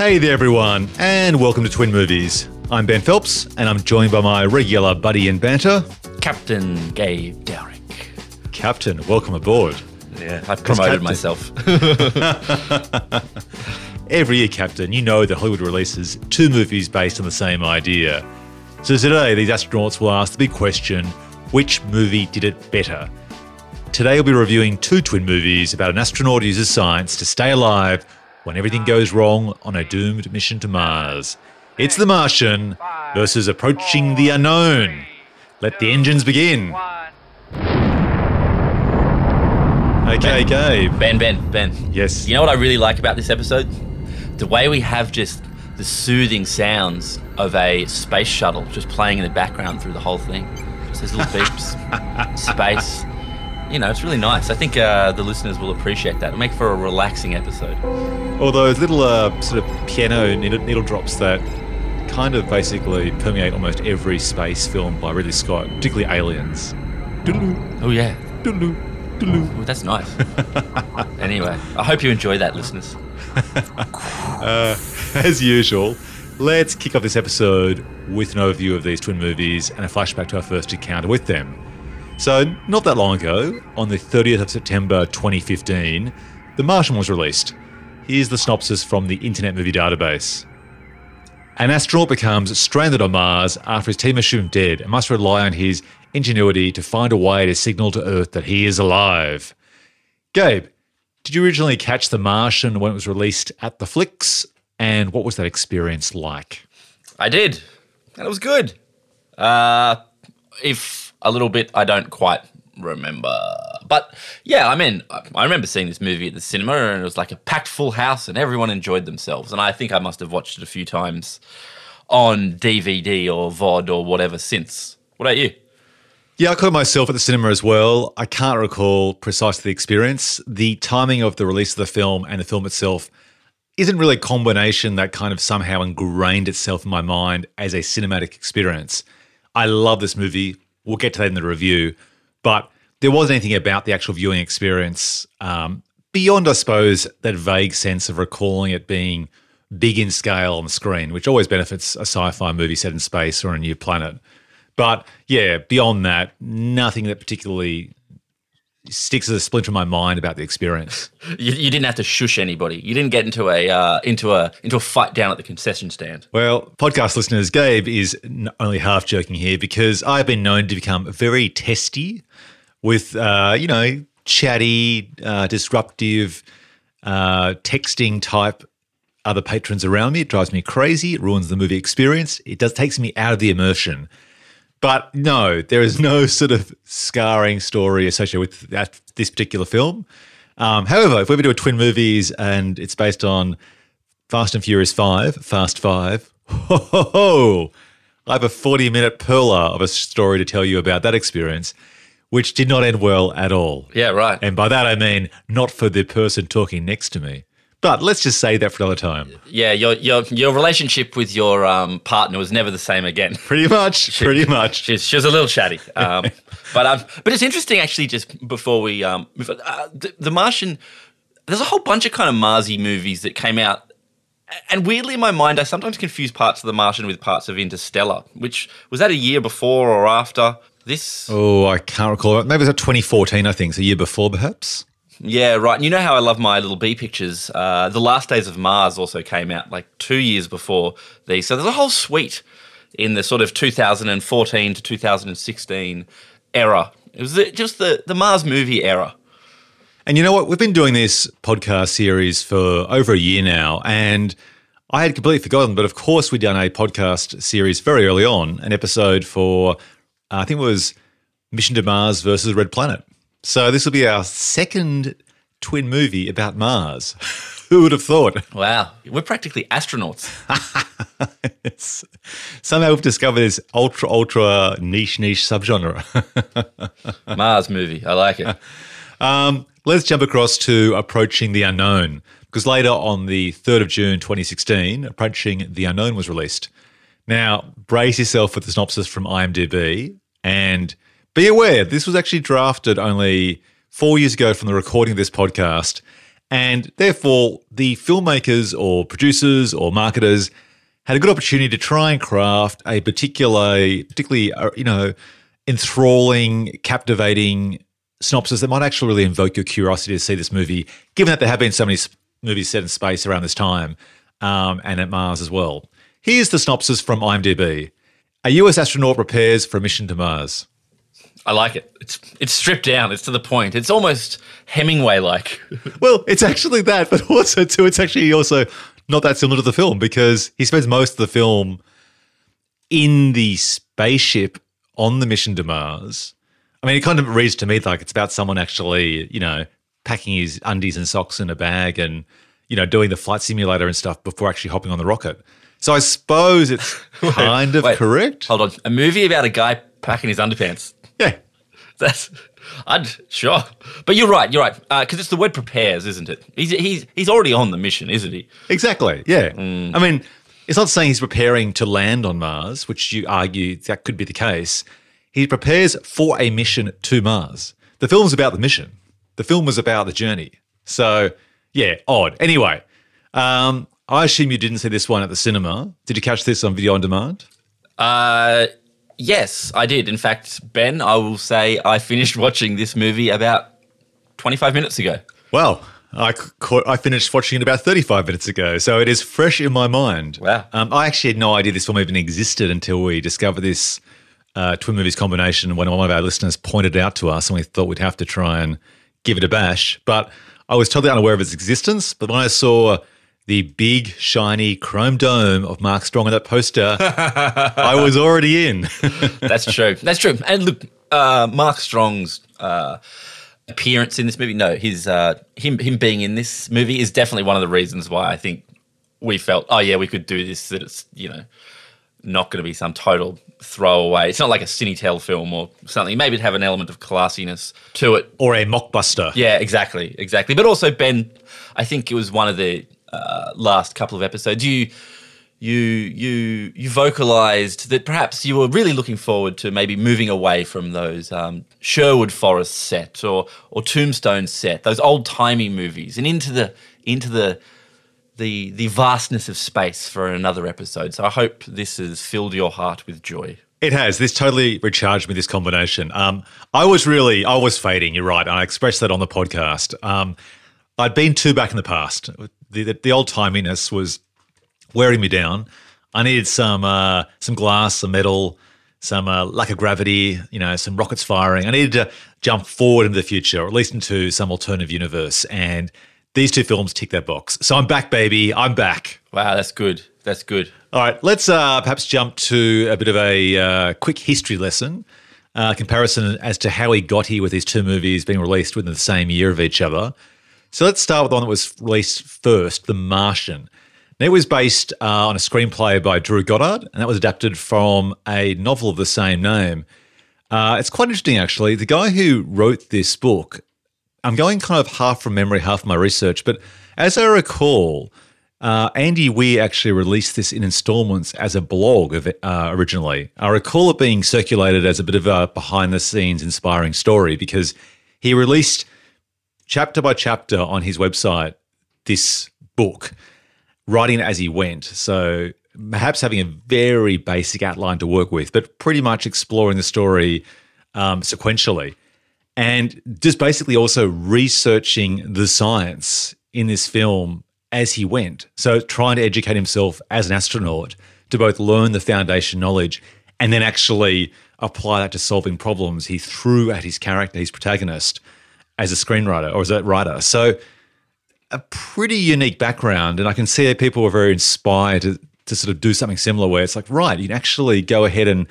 Hey there, everyone, and welcome to Twin Movies. I'm Ben Phelps, and I'm joined by my regular buddy in banter, Captain Gabe Dowrick. Captain. Welcome aboard. Yeah, I've promoted myself. Every year, Captain, you know that Hollywood releases two movies based on the same idea. So today, these astronauts will ask the big question which movie did it better? Today, we'll be reviewing two twin movies about an astronaut who uses science to stay alive when everything goes wrong on a doomed mission to Mars. It's The Martian versus Approaching the Unknown. Let the engines begin. Okay, Gabe. ben, Ben, Ben. Yes. You know what I really like about this episode? The way we have just the soothing sounds of a space shuttle just playing in the background through the whole thing. Just those little beeps, space. You know, it's really nice. I think uh, the listeners will appreciate that. It'll make for a relaxing episode. All those little uh, sort of piano needle, needle drops that kind of basically permeate almost every space film by Ridley Scott, particularly Aliens. Oh, yeah. Oh, that's nice. anyway, I hope you enjoy that, listeners. As usual, let's kick off this episode with an overview of these twin movies and a flashback to our first encounter with them. So, not that long ago, on the 30th of September 2015, The Martian was released. Here's the synopsis from the Internet Movie Database. An astronaut becomes stranded on Mars after his team assumed dead and must rely on his ingenuity to find a way to signal to Earth that he is alive. Gabe, did you originally catch The Martian when it was released at the flicks? And what was that experience like? I did, and it was good. Uh, if a little bit, I don't quite remember, but yeah, I mean, I- remember seeing this movie at the cinema, and it was like a packed full house, and everyone enjoyed themselves. And I think I must have watched it a few times on DVD or VOD or whatever since. What about you? Yeah, I caught myself at the cinema as well. I can't recall precisely the experience. The timing of the release of the film and the film itself isn't really a combination that kind of somehow ingrained itself in my mind as a cinematic experience. I love this movie. We'll get to that in the review. But there wasn't anything about the actual viewing experience um, beyond, I suppose, that vague sense of recalling it being big in scale on the screen, which always benefits a sci fi movie set in space or a new planet. But yeah, beyond that, nothing that particularly sticks as a splinter in my mind about the experience. You, you didn't have to shush anybody. You didn't get into a uh, into a into a fight down at the concession stand. Well, podcast listeners, Gabe is only half joking here because I've been known to become very testy with, uh, you know, chatty, uh, disruptive, uh, texting type other patrons around me. It drives me crazy. It ruins the movie experience. It does takes me out of the immersion. But no, there is no sort of scarring story associated with that, this particular film. Um, however, if we ever do a twin movies and it's based on Fast and Furious 5, Fast 5, ho, ho, ho, I have a 40 minute perler of a story to tell you about that experience, which did not end well at all. Yeah, right. And by that I mean not for the person talking next to me. But let's just say that for another time. Yeah, your your your relationship with your um, partner was never the same again. Pretty much, pretty much. She's, she was a little chatty, um, but um, but it's interesting actually. Just before we um, move on, uh, the, the Martian, there's a whole bunch of kind of Marsy movies that came out, and weirdly in my mind, I sometimes confuse parts of the Martian with parts of Interstellar. Which was that a year before or after this? Oh, I can't recall. Maybe it was at 2014, I think, so a year before perhaps. Yeah, right. And you know how I love my little B pictures. Uh, the Last Days of Mars also came out like two years before these. So there's a whole suite in the sort of 2014 to 2016 era. It was just the, the Mars movie era. And you know what? We've been doing this podcast series for over a year now, and I had completely forgotten. But of course, we'd done a podcast series very early on, an episode for, uh, I think it was Mission to Mars versus Red Planet. So this will be our second twin movie about Mars. Who would have thought? Wow. We're practically astronauts. It's- somehow we've discovered this ultra, ultra niche, niche subgenre. Mars movie. I like it. Um, let's jump across to Approaching the Unknown, because later on the 3rd of June 2016, Approaching the Unknown was released. Now, brace yourself with the synopsis from IMDb and be aware this was actually drafted only four years ago from the recording of this podcast. And therefore, the filmmakers or producers or marketers had a good opportunity to try and craft a particular, particularly, uh, you know, enthralling, captivating synopsis that might actually really invoke your curiosity to see this movie, given that there have been so many movies set in space around this time um, and at Mars as well. Here's the synopsis from IMDb A US astronaut prepares for a mission to Mars. I like it. It's it's stripped down. It's to the point. It's almost Hemingway like. Well, it's actually that, but also too, it's actually also not that similar to the film because he spends most of the film in the spaceship on the mission to Mars. I mean, it kind of reads to me like it's about someone actually, you know, packing his undies and socks in a bag and, you know, doing the flight simulator and stuff before actually hopping on the rocket. So I suppose it's kind of wait. correct. Hold on. A movie about a guy packing his underpants. That's I'd sure, but you're right. You're right because it's the word prepares, isn't it? He's he's he's already on the mission, isn't he? Exactly. Yeah. I mean, it's not saying he's preparing to land on Mars, which you argue that could be the case. He prepares for a mission to Mars. The film's about the mission. The film was about the journey. So, yeah, odd. Anyway, um, I assume you didn't see this one at the cinema. Did you catch this on video on demand? Uh, yes, I did. In fact, Ben, I will say I finished watching this movie about 25 minutes ago. Well, I caught, I finished watching it about 35 minutes ago, so it is fresh in my mind. Wow. Um, I actually had no idea this film even existed until we discovered this uh, twin movies combination when one of our listeners pointed it out to us, and we thought we'd have to try and give it a bash. But I was totally unaware of its existence. But when I saw the big, shiny chrome dome of Mark Strong on that poster, I was already in. That's true. That's true. And look, uh, Mark Strong's uh, appearance in this movie, no, his uh, him him being in this movie is definitely one of the reasons why I think we felt, oh yeah, we could do this. That it's you know not going to be some total throwaway. It's not like a Cinetel film or something. Maybe it'd have an element of classiness to it. or a mockbuster. Yeah, exactly, exactly. But also, Ben, I think it was one of the uh, last couple of episodes. You, you, you, you vocalized that perhaps you were really looking forward to maybe moving away from those um, Sherwood Forest set or or Tombstone set, those old timey movies, and into the into the the the vastness of space for another episode. So I hope this has filled your heart with joy. It has. This totally recharged me, this combination. Um, I was really, I was fading, you're right. I expressed that on the podcast. Um, I'd been too back in the past. The, the, the old timiness was wearing me down. I needed some uh, some glass, some metal, some uh, lack of gravity, you know, some rockets firing. I needed to jump forward into the future, or at least into some alternative universe. And these two films tick that box. So I'm back, baby. I'm back. Wow, that's good. That's good. All right, let's uh, perhaps jump to a bit of a uh, quick history lesson, uh, comparison as to how he got here with these two movies being released within the same year of each other. So let's start with the one that was released first, The Martian. Now, it was based uh, on a screenplay by Drew Goddard, and that was adapted from a novel of the same name. Uh, it's quite interesting, actually. The guy who wrote this book, I'm going kind of half from memory, half my research, but as I recall, uh, Andy Weir actually released this in installments as a blog of, uh, originally. I recall it being circulated as a bit of a behind the scenes inspiring story because he released chapter by chapter on his website this book, writing as he went. So perhaps having a very basic outline to work with, but pretty much exploring the story um, sequentially. And just basically also researching the science in this film as he went. So trying to educate himself as an astronaut to both learn the foundation knowledge and then actually apply that to solving problems he threw at his character, his protagonist, as a screenwriter or as a writer. So a pretty unique background. And I can see that people were very inspired to, to sort of do something similar where it's like, right, you can actually go ahead and,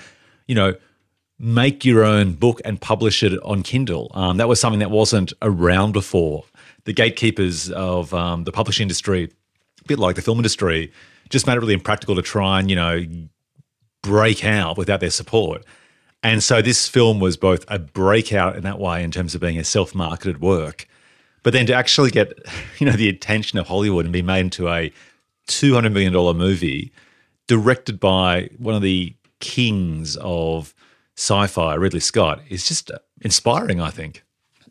you know, make your own book and publish it on Kindle. Um, that was something that wasn't around before. The gatekeepers of um, the publishing industry, a bit like the film industry, just made it really impractical to try and, you know, break out without their support. And so this film was both a breakout in that way in terms of being a self-marketed work, but then to actually get, you know, the attention of Hollywood and be made into a $200 million movie directed by one of the kings of sci-fi, Ridley Scott, is just inspiring, I think.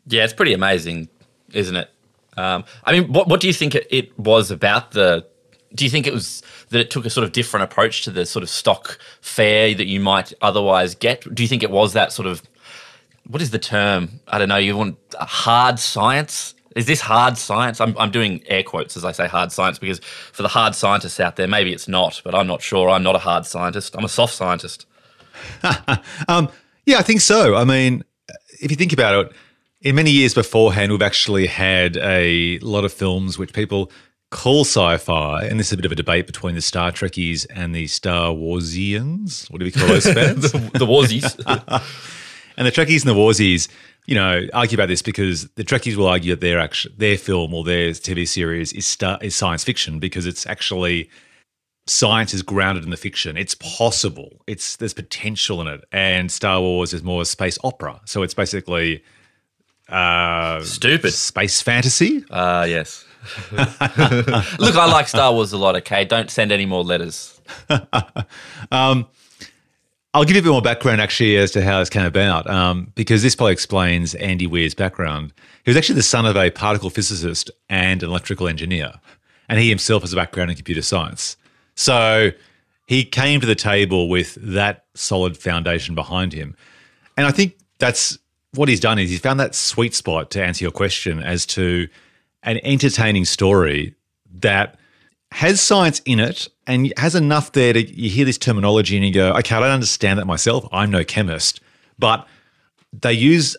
Yeah, it's pretty amazing, isn't it? Um, I mean, what what do you think it, it was about the? Do you think it was that it took a sort of different approach to the sort of stock fare that you might otherwise get? Do you think it was that sort of what is the term? I don't know. You want hard science? Is this hard science? I'm, I'm doing air quotes as I say hard science because for the hard scientists out there, maybe it's not, but I'm not sure. I'm not a hard scientist. I'm a soft scientist. um, yeah, I think so. I mean, if you think about it, in many years beforehand, we've actually had a lot of films which people call sci-fi, and this is a bit of a debate between the Star Trekkies and the Star Warsians. What do we call those fans? the, the Warsies. and the Trekkies and the Warsies, you know, argue about this because the Trekkies will argue that their actual, their film or their TV series is star, is science fiction because it's actually science is grounded in the fiction. It's possible. It's there's potential in it. And Star Wars is more space opera. So it's basically uh, stupid space fantasy. Ah, uh, yes. Look, I like Star Wars a lot. Okay, don't send any more letters. um, I'll give you a bit more background actually as to how this came about, um, because this probably explains Andy Weir's background. He was actually the son of a particle physicist and an electrical engineer, and he himself has a background in computer science. So he came to the table with that solid foundation behind him. And I think that's what he's done is he's found that sweet spot to answer your question as to an entertaining story that has science in it and has enough there to you hear this terminology and you go, okay, I don't understand that myself. I'm no chemist, but they use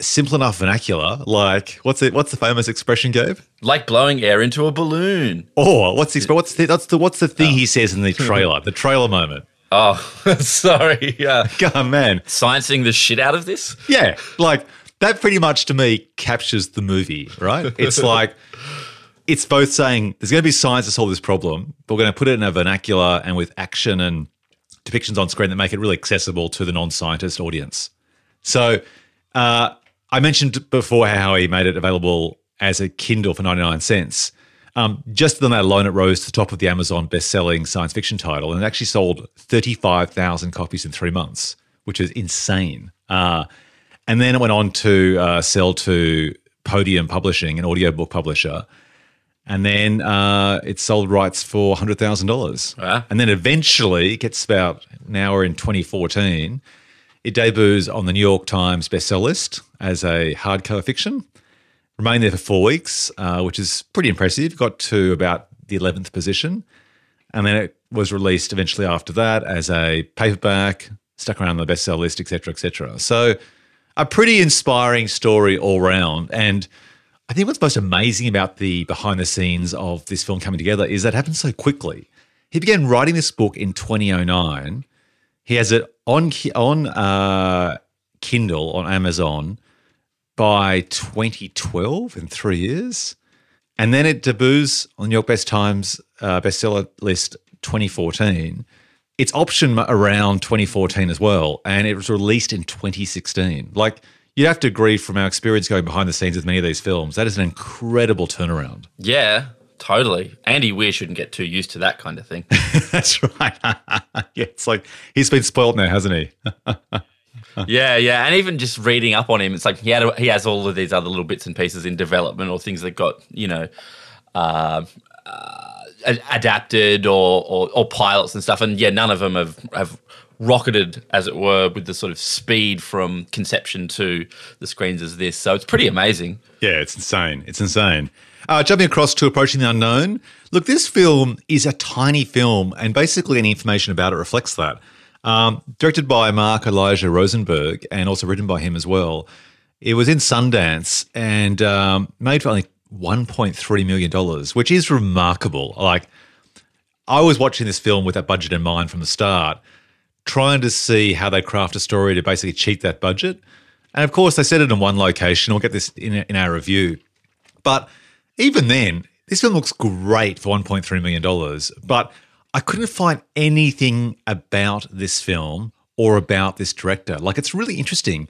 simple enough vernacular. Like what's it? What's the famous expression, Gabe? Like blowing air into a balloon. Or what's the what's the what's the what's the thing oh. he says in the trailer? the trailer moment. Oh, sorry. Yeah. God, man. Sciencing the shit out of this? Yeah. Like that pretty much to me captures the movie, right? It's like it's both saying there's going to be science to solve this problem, but we're going to put it in a vernacular and with action and depictions on screen that make it really accessible to the non-scientist audience. So uh, I mentioned before how he made it available as a Kindle for 99 cents. Um, just on that alone, it rose to the top of the Amazon best-selling science fiction title, and it actually sold 35,000 copies in three months, which is insane. Uh, and then it went on to uh, sell to Podium Publishing, an audiobook publisher, and then uh, it sold rights for hundred thousand dollars. Ah. And then eventually, it gets about now we're in 2014. It debuts on the New York Times bestseller list as a hardcover fiction. Remained there for four weeks, uh, which is pretty impressive. Got to about the 11th position. And then it was released eventually after that as a paperback, stuck around on the bestseller list, et etc., etc. So, a pretty inspiring story all round. And I think what's most amazing about the behind the scenes of this film coming together is that it happened so quickly. He began writing this book in 2009. He has it on on uh, Kindle on Amazon by 2012 in three years, and then it debuts on the New York Best Times uh, bestseller list 2014. It's optioned around 2014 as well, and it was released in 2016. Like you'd have to agree from our experience going behind the scenes with many of these films, that is an incredible turnaround. Yeah, totally. Andy Weir shouldn't get too used to that kind of thing. That's right. yeah, it's like he's been spoiled now, hasn't he? yeah, yeah, and even just reading up on him, it's like he had he has all of these other little bits and pieces in development or things that got you know. Uh, uh, adapted or, or, or pilots and stuff, and yeah, none of them have have rocketed, as it were, with the sort of speed from conception to the screens as this. So it's pretty amazing. Yeah, it's insane. It's insane. Uh, jumping across to Approaching the Unknown. Look, this film is a tiny film, and basically any information about it reflects that. Um, directed by Mark Elijah Rosenberg and also written by him as well. It was in Sundance and um, made for only $1.3 million, which is remarkable. Like, I was watching this film with that budget in mind from the start trying to see how they craft a story to basically cheat that budget. And of course, they set it in one location. We'll get this in, in our review. But even then, this film looks great for $1.3 million. But I couldn't find anything about this film or about this director. Like, it's really interesting.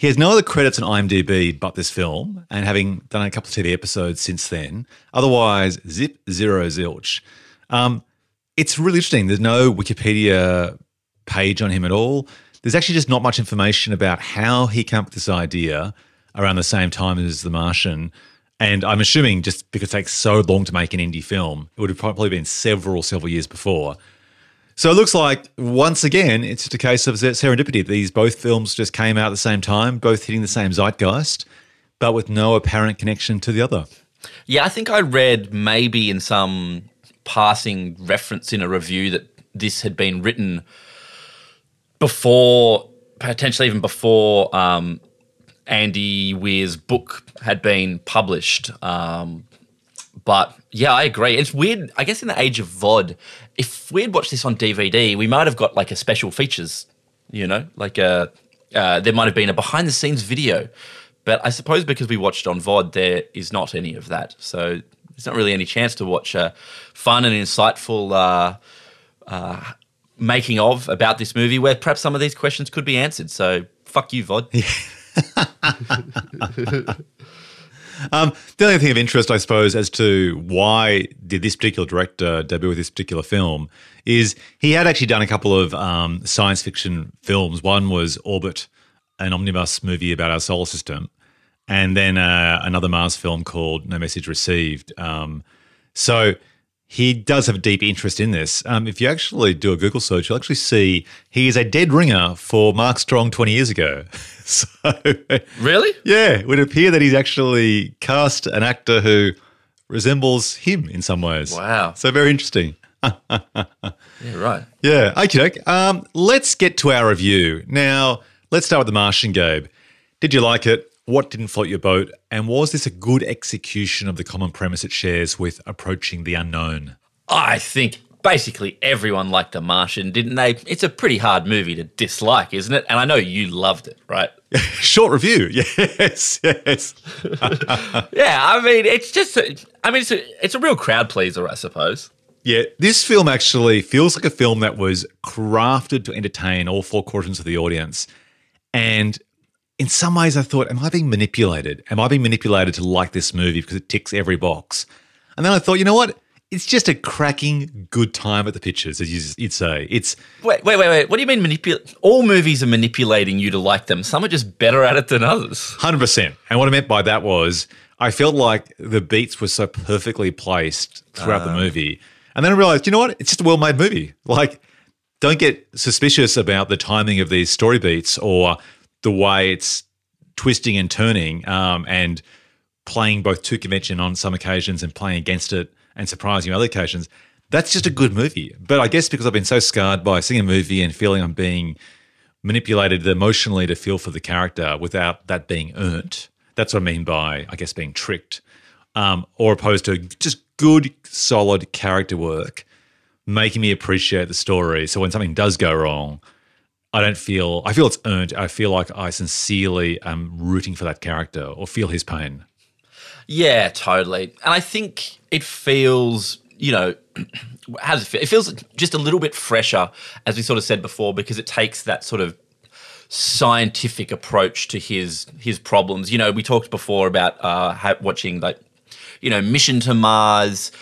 He has no other credits on IMDb but this film, and having done a couple of TV episodes since then. Otherwise, zip, zero, zilch. Um, it's really interesting. There's no Wikipedia page on him at all. There's actually just not much information about how he came up with this idea around the same time as The Martian And I'm assuming just because it takes so long to make an indie film, it would have probably been several, several years before. So it looks like once again, it's just a case of serendipity. These both films just came out at the same time, both hitting the same zeitgeist, but with no apparent connection to the other. Yeah, I think I read maybe in some passing reference in a review that this had been written before, potentially even before um, Andy Weir's book had been published. Um, but yeah, I agree. It's weird. I guess in the age of VOD, if we had watched this on DVD, we might have got like a special features, you know, like a, uh, there might have been a behind the scenes video. But I suppose because we watched on VOD, there is not any of that. So there's not really any chance to watch a fun and insightful uh, uh, making of about this movie where perhaps some of these questions could be answered. So fuck you, VOD. um, the only thing of interest, I suppose, as to why did this particular director debut with this particular film is he had actually done a couple of um, science fiction films. One was Orbit, an omnibus movie about our solar system, and then uh, another Mars film called No Message Received. Um, so he does have a deep interest in this. Um, if you actually do a Google search, you'll actually see he is a dead ringer for Mark Strong 20 years ago. so, really? Yeah, it would appear that he's actually cast an actor who resembles him in some ways. Wow. So very interesting. yeah, right. Yeah, okay. Um, let's get to our review. Now, let's start with The Martian, Gabe. Did you like it? What didn't float your boat? And was this a good execution of the common premise it shares with approaching the unknown? I think basically everyone liked The Martian, didn't they? It's a pretty hard movie to dislike, isn't it? And I know you loved it, right? Short review, yes, yes. yeah, I mean, it's just, a, I mean, it's a, it's a real crowd pleaser, I suppose. Yeah, this film actually feels like a film that was crafted to entertain all four quadrants of the audience. And in some ways, I thought, am I being manipulated? Am I being manipulated to like this movie because it ticks every box? And then I thought, you know what? It's just a cracking good time at the pictures, as you'd say. It's wait, wait, wait, wait. What do you mean manipulate? All movies are manipulating you to like them. Some are just better at it than others. Hundred percent. And what I meant by that was, I felt like the beats were so perfectly placed throughout uh. the ah. movie, and then I realized, you know what? It's just a well-made movie. Like, don't get suspicious about the timing of these story beats or the way it's twisting and turning um, and playing both to convention on some occasions and playing against it and surprising on other occasions. That's just a good movie. But I guess because I've been so scarred by seeing a movie and feeling I'm being manipulated emotionally to feel for the character without that being earned. That's what I mean by, I guess, being tricked, um, or opposed to just good, solid character work, making me appreciate the story. So when something does go wrong, I don't feel I feel it's earned. I feel like I sincerely am rooting for that character or feel his pain. Yeah, totally. And I think it feels, you know, how does it feel? It feels just a little bit fresher, as we sort of said before, because it takes that sort of scientific approach to his his problems. You know, we talked before about uh, watching like, you know, Mission to Mars,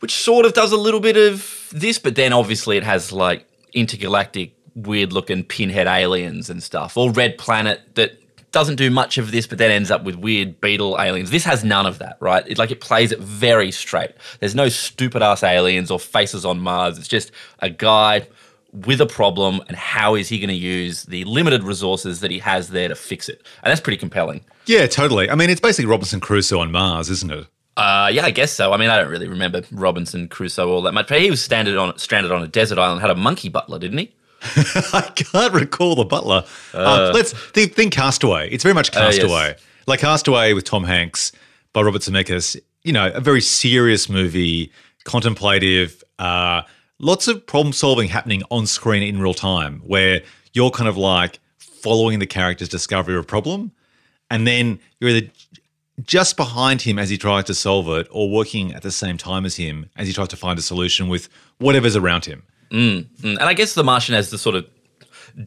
which sort of does a little bit of this, but then obviously it has like intergalactic weird looking pinhead aliens and stuff, or Red Planet that doesn't do much of this, but then ends up with weird beetle aliens. This has none of that, right? It, like it plays it very straight. There's no stupid ass aliens or faces on Mars. It's just a guy with a problem, and how is he going to use the limited resources that he has there to fix it? And that's pretty compelling. Yeah, totally. I mean, it's basically Robinson Crusoe on Mars, isn't it? Uh, yeah, I guess so. I mean, I don't really remember Robinson Crusoe all that much, but he was stranded on stranded on a desert island, had a monkey butler, didn't he? I can't recall the butler. Uh, uh, let's think, think, Castaway. It's very much Castaway, uh, yes. like Castaway with Tom Hanks by Robert Zemeckis. You know, a very serious movie, contemplative. Uh, lots of problem solving happening on screen in real time, where you're kind of like following the character's discovery of a problem, and then you're either just behind him as he tries to solve it, or working at the same time as him as he tries to find a solution with whatever's around him. Mm, mm. And I guess The Martian has the sort of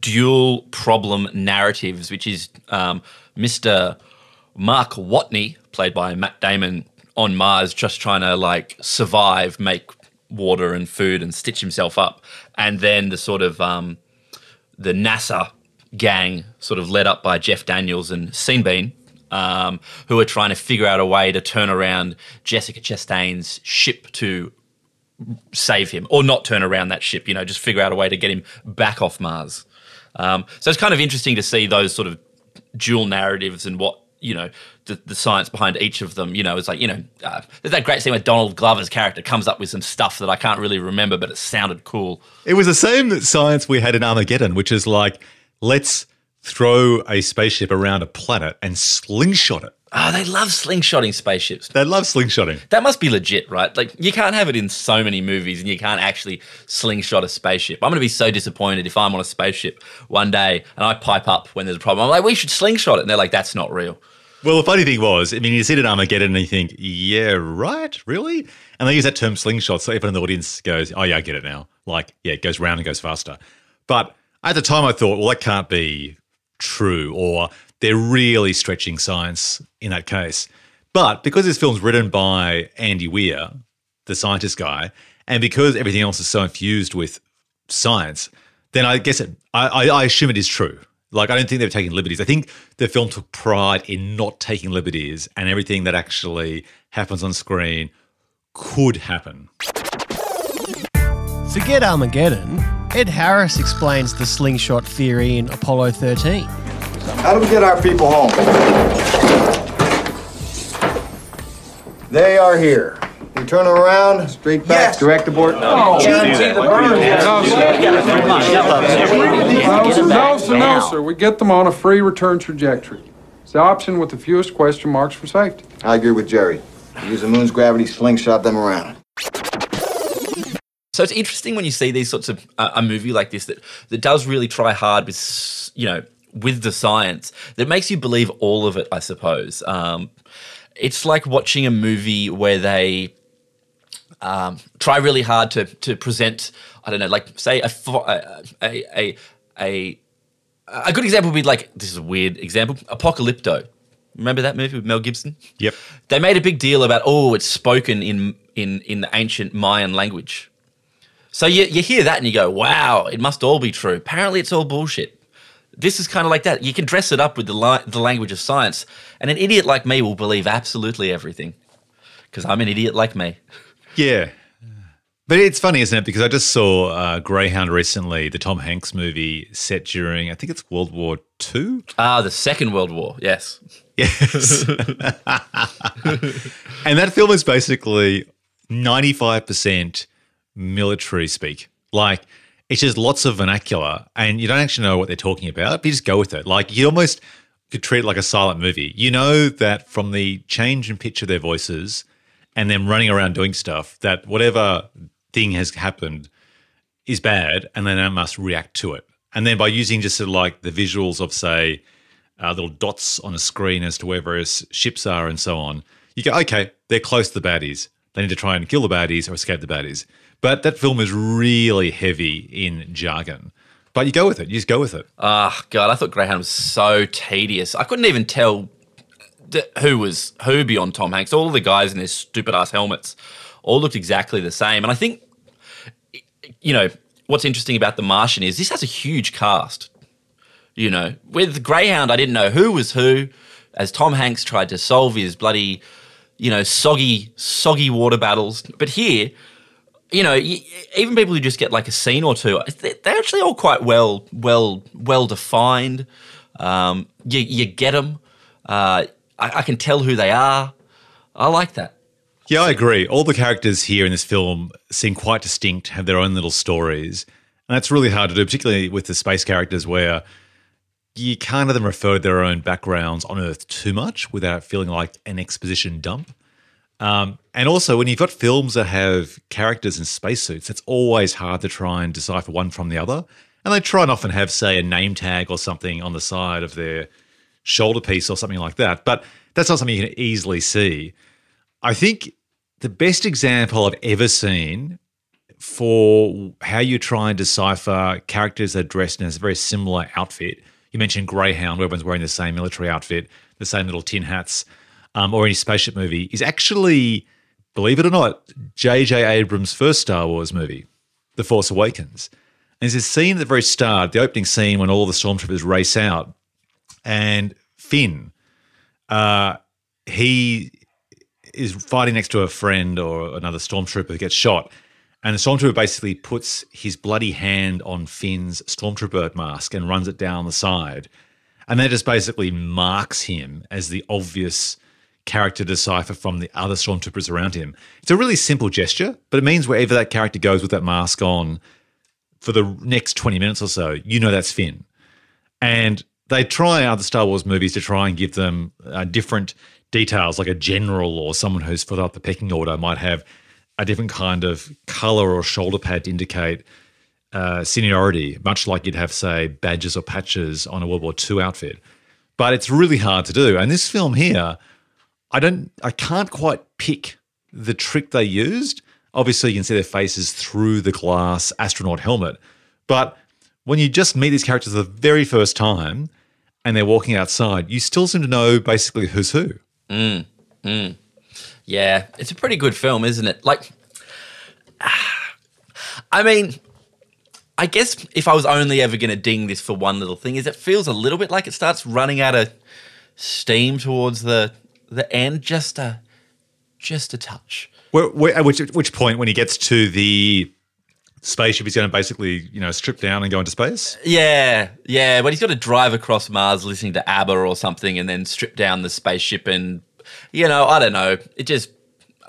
dual problem narratives, which is um, Mr. Mark Watney, played by Matt Damon on Mars, just trying to like survive, make water and food, and stitch himself up, and then the sort of um, the NASA gang, sort of led up by Jeff Daniels and Sean Bean, um, who are trying to figure out a way to turn around Jessica Chastain's ship to save him, or not turn around that ship. You know, just figure out a way to get him back off Mars. Um, so it's kind of interesting to see those sort of dual narratives and what you know the, the science behind each of them. You know, it's like you know, uh, there's that great scene where Donald Glover's character comes up with some stuff that I can't really remember, but it sounded cool. It was the same science we had in Armageddon, which is like, let's throw a spaceship around a planet and slingshot it. Oh, they love slingshotting spaceships. They love slingshotting. That must be legit, right? Like you can't have it in so many movies, and you can't actually slingshot a spaceship. I'm going to be so disappointed if I'm on a spaceship one day and I pipe up when there's a problem. I'm like, we should slingshot it, and they're like, that's not real. Well, the funny thing was, I mean, you see it in Armageddon and you think, yeah, right, really? And they use that term slingshot, so everyone in the audience goes, oh, yeah, I get it now. Like, yeah, it goes round and goes faster. But at the time, I thought, well, that can't be true, or they're really stretching science in that case. But because this film's written by Andy Weir, the scientist guy, and because everything else is so infused with science, then I guess it, I, I, assume it is true. Like, I don't think they've taken liberties. I think the film took pride in not taking liberties, and everything that actually happens on screen could happen. Forget Armageddon. Ed Harris explains the slingshot theory in Apollo 13. How do we get our people home? They are here. We turn them around, straight back, Yes. direct abort. No, sir. No, sir, no, sir. We get them on a free return trajectory. It's the option with the fewest question marks for safety. I agree with Jerry. We use the moon's gravity, slingshot them around. So it's interesting when you see these sorts of uh, a movie like this that that does really try hard with you know with the science that makes you believe all of it. I suppose um, it's like watching a movie where they um, try really hard to to present. I don't know, like say a a a a, a, a good example would be like this is a weird example, Apocalypto. Remember that movie with Mel Gibson? Yep. They made a big deal about oh, it's spoken in in in the ancient Mayan language. So you you hear that and you go, wow, it must all be true. Apparently, it's all bullshit. This is kind of like that. You can dress it up with the li- the language of science, and an idiot like me will believe absolutely everything because I'm an idiot like me. Yeah. But it's funny, isn't it? Because I just saw uh, Greyhound recently, the Tom Hanks movie set during, I think it's World War II. Ah, the Second World War. Yes. Yes. and that film is basically 95% military speak. Like, it's just lots of vernacular, and you don't actually know what they're talking about, but you just go with it. Like, you almost could treat it like a silent movie. You know that from the change in pitch of their voices and them running around doing stuff, that whatever thing has happened is bad, and then I must react to it. And then by using just sort of like the visuals of, say, uh, little dots on a screen as to where various ships are and so on, you go, okay, they're close to the baddies. They need to try and kill the baddies or escape the baddies. But that film is really heavy in jargon. But you go with it. You just go with it. Ah, God, I thought Greyhound was so tedious. I couldn't even tell who was who beyond Tom Hanks. All the guys in their stupid ass helmets all looked exactly the same. And I think, you know, what's interesting about The Martian is this has a huge cast. You know, with Greyhound, I didn't know who was who as Tom Hanks tried to solve his bloody, you know, soggy, soggy water battles. But here, you know, even people who just get like a scene or two, they- they're actually all quite well, well, well defined. Um, you, you get them. Uh, I, I can tell who they are. I like that. Yeah, I agree. All the characters here in this film seem quite distinct, have their own little stories. And that's really hard to do, particularly with the space characters where you can't have them refer to their own backgrounds on Earth too much without feeling like an exposition dump. Um, and also, when you've got films that have characters in spacesuits, it's always hard to try and decipher one from the other. And they try and often have, say, a name tag or something on the side of their shoulder piece or something like that. But that's not something you can easily see. I think the best example I've ever seen for how you try and decipher characters that are dressed in a very similar outfit. You mentioned Greyhound, where everyone's wearing the same military outfit, the same little tin hats, um, or any spaceship movie, is actually, believe it or not, J.J. Abrams' first Star Wars movie, The Force Awakens. And there's this scene at the very start, the opening scene when all the stormtroopers race out, and Finn uh, he is fighting next to a friend or another stormtrooper who gets shot. And the stormtrooper basically puts his bloody hand on Finn's stormtrooper mask and runs it down the side. And that just basically marks him as the obvious character decipher from the other stormtroopers around him. It's a really simple gesture, but it means wherever that character goes with that mask on for the next 20 minutes or so, you know that's Finn. And they try other Star Wars movies to try and give them uh, different details, like a general or someone who's further up the pecking order might have a different kind of color or shoulder pad to indicate uh, seniority, much like you'd have, say, badges or patches on a World War II outfit. But it's really hard to do. And this film here, I don't, I can't quite pick the trick they used. Obviously, you can see their faces through the glass astronaut helmet, but when you just meet these characters the very first time and they're walking outside, you still seem to know basically who's who. Mm, mm. Yeah, it's a pretty good film, isn't it? Like, I mean, I guess if I was only ever going to ding this for one little thing, is it feels a little bit like it starts running out of steam towards the the end, just a just a touch. Where, where, at which, at which point, when he gets to the spaceship, he's going to basically, you know, strip down and go into space? Yeah, yeah. But he's got to drive across Mars listening to ABBA or something, and then strip down the spaceship, and you know, I don't know. It just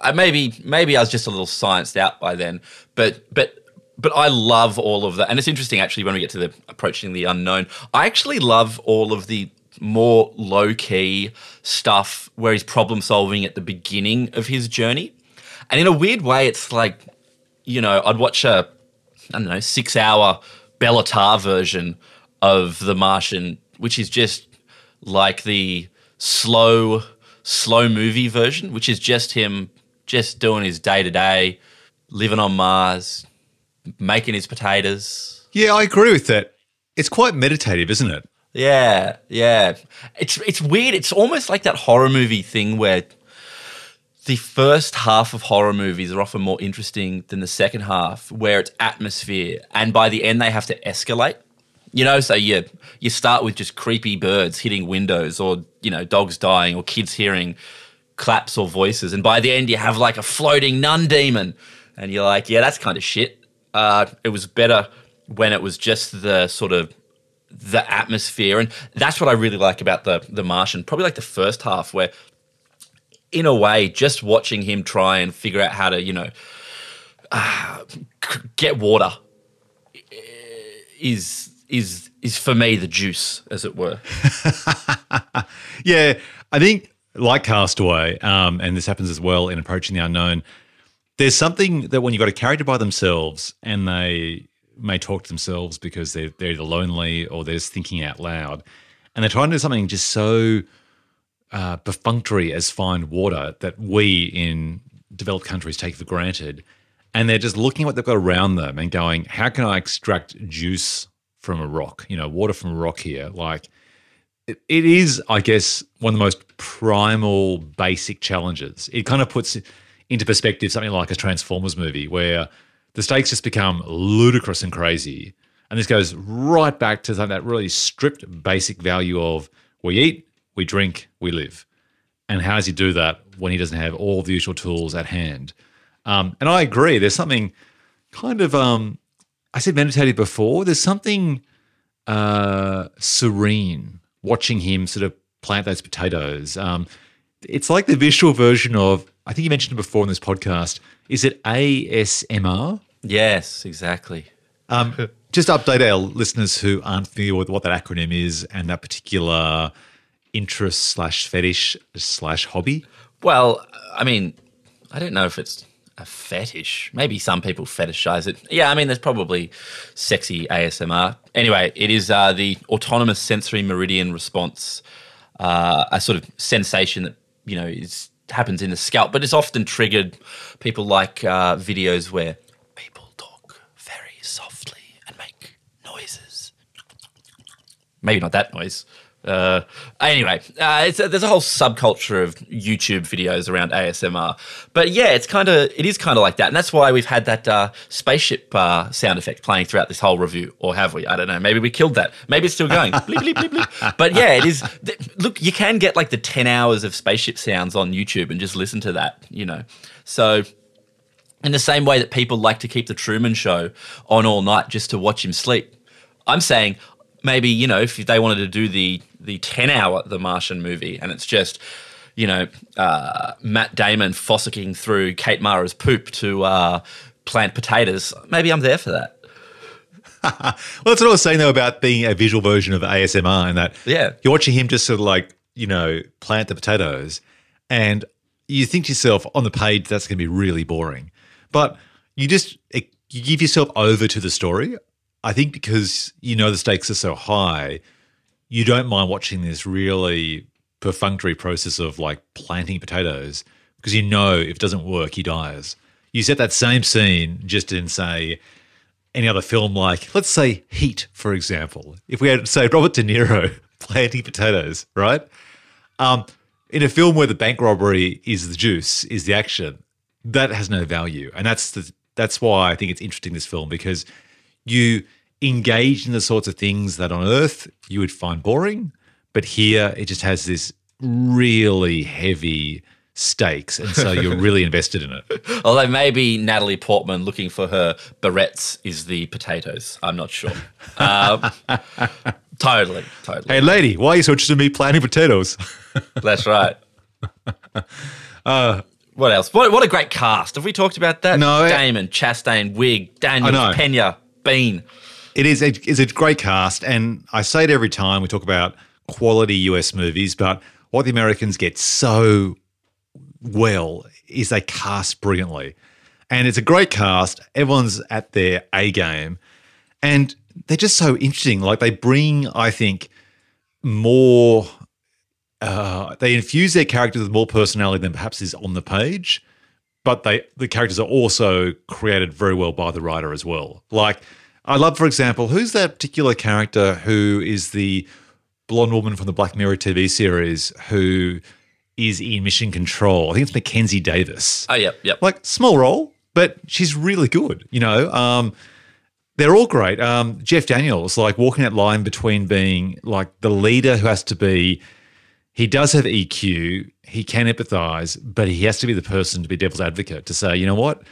I maybe maybe I was just a little scienced out by then, but but but I love all of that, and it's interesting actually when we get to the approaching the unknown. I actually love all of the more low key stuff where he's problem solving at the beginning of his journey, and in a weird way, it's like you know I'd watch a I don't know six hour Béla Tarr version of The Martian, which is just like the slow slow movie version, which is just him just doing his day to day, living on Mars, making his potatoes. Yeah, I agree with that. It's quite meditative, isn't it? Yeah, yeah. It's it's weird. It's almost like that horror movie thing where the first half of horror movies are often more interesting than the second half, where it's atmosphere, and by the end they have to escalate. You know, so you you start with just creepy birds hitting windows, or you know, dogs dying, or kids hearing claps or voices, and by the end you have like a floating nun demon, and you're like, yeah, that's kind of shit. Uh, it was better when it was just the sort of the atmosphere, and that's what I really like about the the Martian. Probably like the first half, where in a way, just watching him try and figure out how to, you know, uh, get water is is is for me the juice, as it were. Yeah, I think like Castaway, um, and this happens as well in Approaching the Unknown. There's something that when you've got a character by themselves and they may talk to themselves because they're they're either lonely or they're just thinking out loud, and they're trying to do something just so uh, perfunctory as find water that we in developed countries take for granted, and they're just looking at what they've got around them and going, "How can I extract juice from a rock? You know, water from a rock here, like." it it is, I guess, one of the most primal, basic challenges. It kind of puts into perspective something like a Transformers movie where the stakes just become ludicrous and crazy. And this goes right back to that really stripped basic value of we eat, we drink, we live. And how does he do that when he doesn't have all the usual tools at hand? Um, and I agree. There's something kind of, um, I said meditative before. There's something uh, serene watching him sort of plant those potatoes. Um, it's like the visual version of, I think you mentioned it before in this podcast. Is it ASMR? yes, exactly. Um, just update our listeners who aren't familiar with what that acronym is and that particular interest slash fetish slash hobby. Well, I mean, I don't know if it's a fetish. Maybe some people fetishize it. Yeah, I mean, there's probably sexy ASMR. Anyway, it is uh, the autonomous sensory meridian response, uh, a sort of sensation that you know is happens in the scalp, but it's often triggered. People like uh, videos where people talk very softly and make noises. Maybe not that noise, Uh, anyway, uh, a, there's a whole subculture of YouTube videos around ASMR, but yeah, it's kind of it is kind of like that, and that's why we've had that uh, spaceship uh, sound effect playing throughout this whole review, or have we? I don't know. Maybe we killed that. Maybe it's still going. bleep, bleep, bleep, bleep. But yeah, it is. Th- look, you can get like the ten hours of spaceship sounds on YouTube and just listen to that. You know, so in the same way that people like to keep the Truman Show on all night just to watch him sleep. I'm saying maybe you know if they wanted to do the the 10 hour The Martian movie and it's just you know uh, Matt Damon fossicking through Kate Mara's poop to uh, plant potatoes, maybe I'm there for that. Well, that's what I was saying though about being a visual version of ASMR, and that Yeah. you're watching him just sort of like you know plant the potatoes, and you think to yourself on the page that's going to be really boring, but you just you give yourself over to the story. I think because you know the stakes are so high, you don't mind watching this really perfunctory process of like planting potatoes because you know if it doesn't work, he dies. You set that same scene just in say any other film like let's say Heat, for example. If we had say Robert De Niro planting potatoes, right? Um, in a film where the bank robbery is the juice, is the action, that has no value. And that's the that's why I think it's interesting this film because you engage in the sorts of things that on Earth you would find boring, but here it just has this really heavy stakes, and so you're really invested in it. Although maybe Natalie Portman looking for her barrettes is the potatoes. I'm not sure. Um, totally, totally. Hey, lady, why are you so interested in me planting potatoes? That's right. what else? What, what a great cast. Have we talked about that? No, it- Damon, Chastain, Wiig, Daniels, I. Pena, Bean. It is a, it's a great cast, and I say it every time we talk about quality US movies, but what the Americans get so well is they cast brilliantly. And it's a great cast. Everyone's at their A game. And they're just so interesting. Like they bring, I think, more uh, they infuse their characters with more personality than perhaps is on the page but they the characters are also created very well by the writer as well. Like I love, for example, who's that particular character who is the blonde woman from the Black Mirror TV series who is in Mission Control? I think it's Mackenzie Davis. Oh, yep, yep. Like small role, but she's really good. You know, um, they're all great. Um, Jeff Daniels, like walking that line between being like the leader who has to be, he does have EQ, he can empathize, but he has to be the person to be devil's advocate to say, you know what?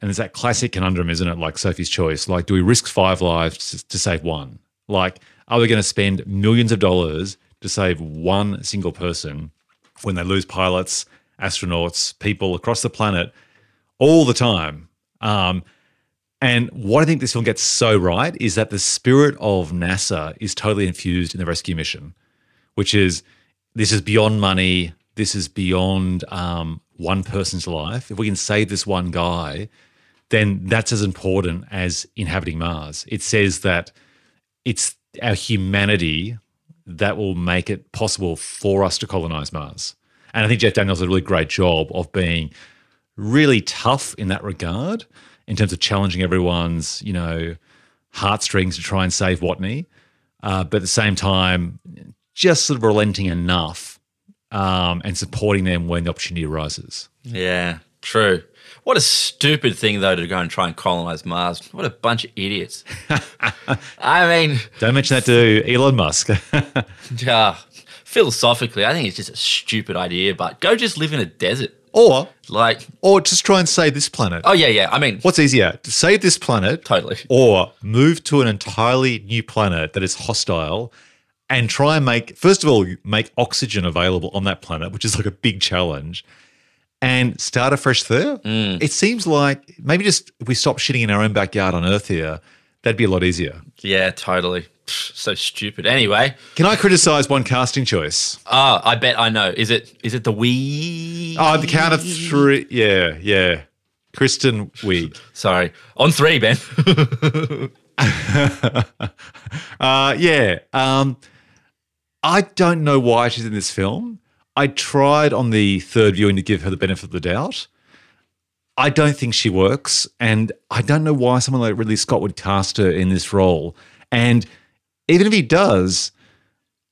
And there's that classic conundrum, isn't it? Like Sophie's Choice. Like, do we risk five lives to- to save one? Like, are we going to spend millions of dollars to save one single person when they lose pilots, astronauts, people across the planet all the time? Um, and what I think this film gets so right is that the spirit of NASA is totally infused in the rescue mission, which is this is beyond money. This is beyond um, one person's life. If we can save this one guy, then that's as important as inhabiting Mars. It says that it's our humanity that will make it possible for us to colonize Mars. And I think Jeff Daniels did a really great job of being really tough in that regard in terms of challenging everyone's, you know, heartstrings to try and save Watney. Uh, but at the same time, just sort of relenting enough um, and supporting them when the opportunity arises. Yeah, true. What a stupid thing, though, to go and try and colonize Mars. What a bunch of idiots. I mean, Don't mention that to Elon Musk. uh, philosophically, I think it's just a stupid idea, but go just live in a desert. or Like, or just try and save this planet. oh, yeah, yeah. I mean, What's easier, to save this planet Totally. or move to an entirely new planet that is hostile and try and make, first of all, make oxygen available on that planet, which is like a big challenge, and start afresh there? It seems like maybe just if we stop shitting in our own backyard on Earth here, that'd be a lot easier. yeah, totally. So stupid. Anyway, Can I criticize one casting choice? oh, I bet I know. Is it is it the wee? Oh, the count of three. Yeah, yeah. Kristen Wiig. Sorry. On three, Ben. Uh, yeah. Um, I don't know why she's in this film. I tried on the third viewing to give her the benefit of the doubt. I don't think she works, and I don't know why someone like Ridley Scott would cast her in this role. And even if he does,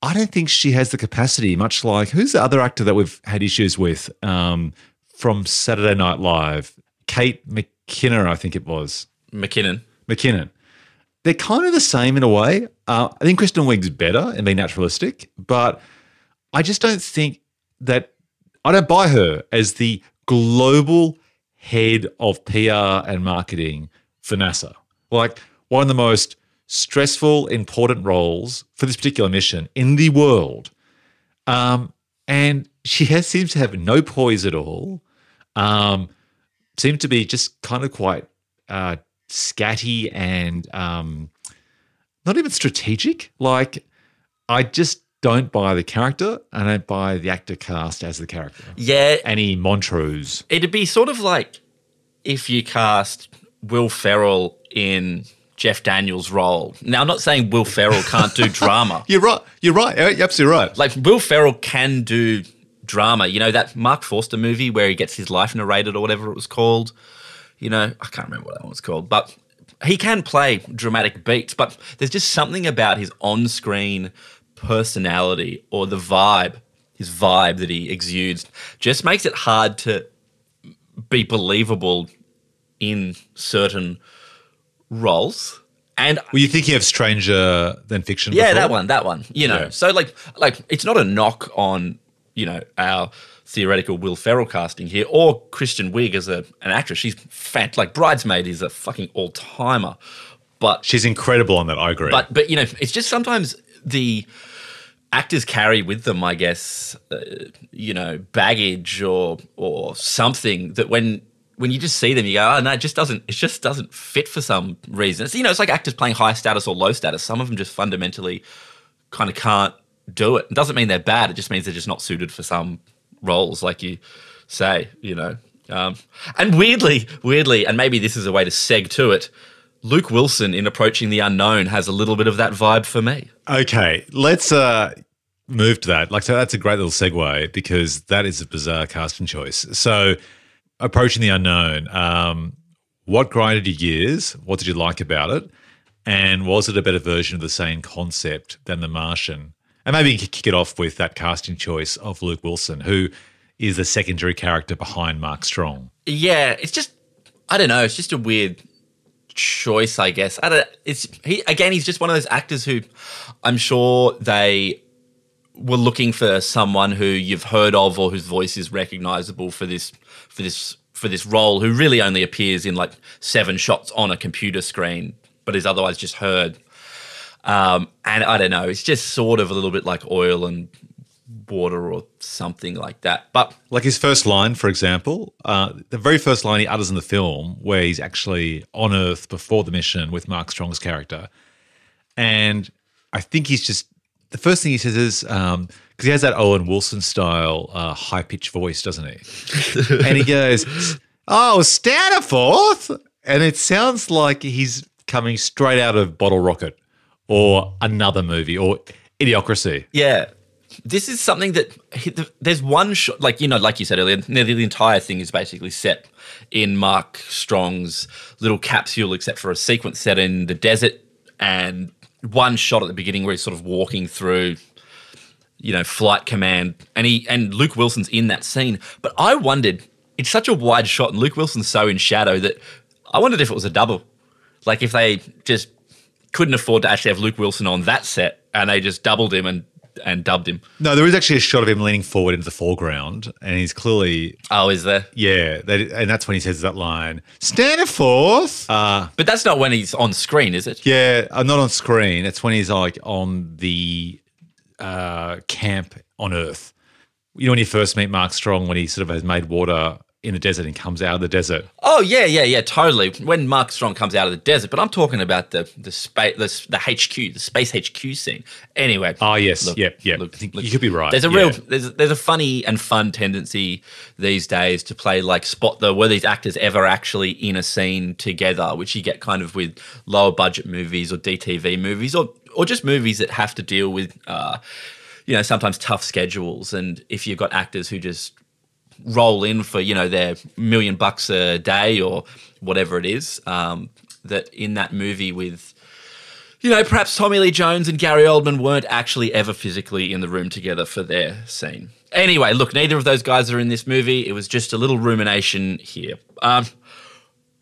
I don't think she has the capacity, much like who's the other actor that we've had issues with um, from Saturday Night Live? Kate McKinnon, I think it was. McKinnon. McKinnon. They're kind of the same in a way. Uh, I think Kristen Wiig's better and being naturalistic, but I just don't think that I don't buy her as the global head of PR and marketing for NASA. Like one of the most stressful, important roles for this particular mission in the world. Um, and she has seems to have no poise at all. Um, seems to be just kind of quite uh, scatty and um, not even strategic. Like I just don't buy the character. I don't buy the actor cast as the character. Yeah, Annie Montrose. it'd be sort of like if you cast Will Ferrell in Jeff Daniels' role. Now, I'm not saying Will Ferrell can't do drama. You're right. You're right. You're absolutely right. Like Will Ferrell can do drama. You know that Marc Forster movie where he gets his life narrated or whatever it was called. You know, I can't remember what that one was called, but he can play dramatic beats. But there's just something about his on-screen personality or the vibe, his vibe that he exudes, just makes it hard to be believable in certain roles. And Were you thinking of Stranger Than Fiction? yeah, before? that one, that one. You know, Yeah. so like, like it's not a knock on you know our theoretical Will Ferrell casting here or Kristen Wiig as a an actress. She's fat. Like Bridesmaid is a fucking all timer, but She's incredible on that. I agree. but but you know, it's just sometimes the actors carry with them, I guess, uh, you know, baggage or or something that when when you just see them, you go, oh no, it just doesn't. It just doesn't fit for some reason. It's, you know, it's like actors playing high status or low status. Some of them just fundamentally kind of can't do it. It doesn't mean they're bad. It just means they're just not suited for some roles, like you say. You know, um, and weirdly, weirdly, and maybe this is a way to seg to it. Luke Wilson in Approaching the Unknown has a little bit of that vibe for me. Okay, let's uh, move to that. Like, so that's a great little segue because that is a bizarre casting choice. So, approaching the unknown. Um, what grinded your gears? What did you like about it? And was it a better version of the same concept than The Martian? And maybe you could kick it off with that casting choice of Luke Wilson, who is the secondary character behind Mark Strong. Yeah, it's just I don't know. It's just a weird choice, I guess. I don't. It's he again. He's just one of those actors who I'm sure they were looking for someone who you've heard of or whose voice is recognizable for this for this for this role. Who really only appears in like seven shots on a computer screen, but is otherwise just heard. Um, and I don't know. It's just sort of a little bit like oil and water or something like that. But Like his first line, for example, uh, the very first line he utters in the film, where he's actually on Earth before the mission with Mark Strong's character. And I think he's just, the first thing he says is, because he has that Owen Wilson style uh, high pitched voice, doesn't he? and he goes, Oh, Staniforth. And it sounds like he's coming straight out of Bottle Rocket or another movie or Idiocracy. Yeah. This is something that there's one shot, like, you know, like you said earlier, nearly the entire thing is basically set in Mark Strong's little capsule, except for a sequence set in the desert and one shot at the beginning where he's sort of walking through, you know, flight command. And he, and Luke Wilson's in that scene. But I wondered, it's such a wide shot and Luke Wilson's so in shadow that I wondered if it was a double. Like if they just couldn't afford to actually have Luke Wilson on that set and they just doubled him and and dubbed him. No, there is actually a shot of him leaning forward into the foreground, and he's clearly, Oh, is there? yeah, that, and that's when he says that line, "Stand Staniforth. Uh, But that's not when he's on screen, is it? yeah, uh, not on screen. It's when he's like on the uh, camp on Earth. You know, when you first meet Mark Strong, when he sort of has made water in the desert and comes out of the desert. Oh yeah, yeah, yeah, totally. When Mark Strong comes out of the desert, but I'm talking about the the space the, the HQ, the space HQ scene. Anyway. Oh, yes. look, yeah, yep. look, look. you could be right. There's a Yeah. real there's there's a funny and fun tendency these days to play like spot the were these actors ever actually in a scene together, which you get kind of with lower budget movies or DTV movies or or just movies that have to deal with uh, you know sometimes tough schedules and if you've got actors who just roll in for you know their million bucks a day or whatever it is um, that in that movie with you know, perhaps Tommy Lee Jones and Gary Oldman weren't actually ever physically in the room together for their scene. Anyway, look, neither of those guys are in this movie. It was just a little rumination here. Um,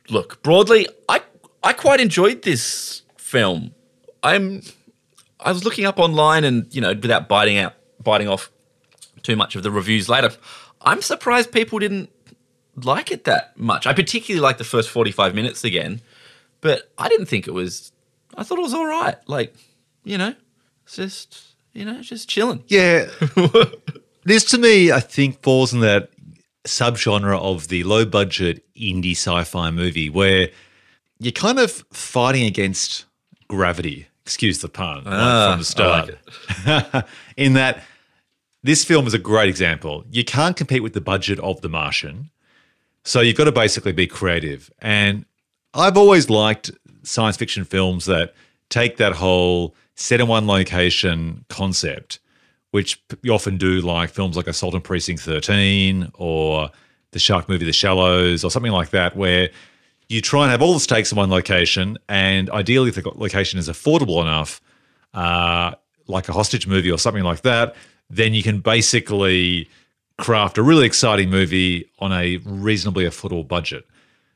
look, broadly, I I quite enjoyed this film. I'm I was looking up online and you know without biting out biting off too much of the reviews later. I'm surprised people didn't like it that much. I particularly like the first 45 minutes again, but I didn't think it was I thought it was all right. Like, you know, it's just you know, just chilling. Yeah. this to me, I think, falls in that subgenre of the low budget indie sci fi movie where you're kind of fighting against gravity. Excuse the pun like Ah, from the start. in that this film is a great example. You can't compete with the budget of The Martian. So you've got to basically be creative. And I've always liked science fiction films that take that whole set in one location concept, which you often do, like films like Assault on Precinct 13 or the shark movie The Shallows or something like that, where you try and have all the stakes in one location. And ideally, if the location is affordable enough, uh, like a hostage movie or something like that, then you can basically craft a really exciting movie on a reasonably affordable budget.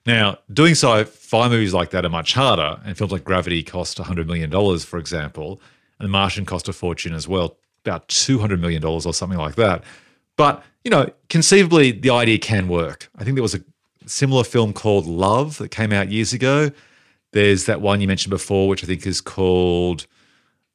Now, doing sci-fi movies like that are much harder, and films like Gravity cost $100 million, for example, and The Martian cost a fortune as well, about $200 million or something like that. But, you know, conceivably, the idea can work. I think there was a similar film called Love that came out years ago. There's that one you mentioned before, which I think is called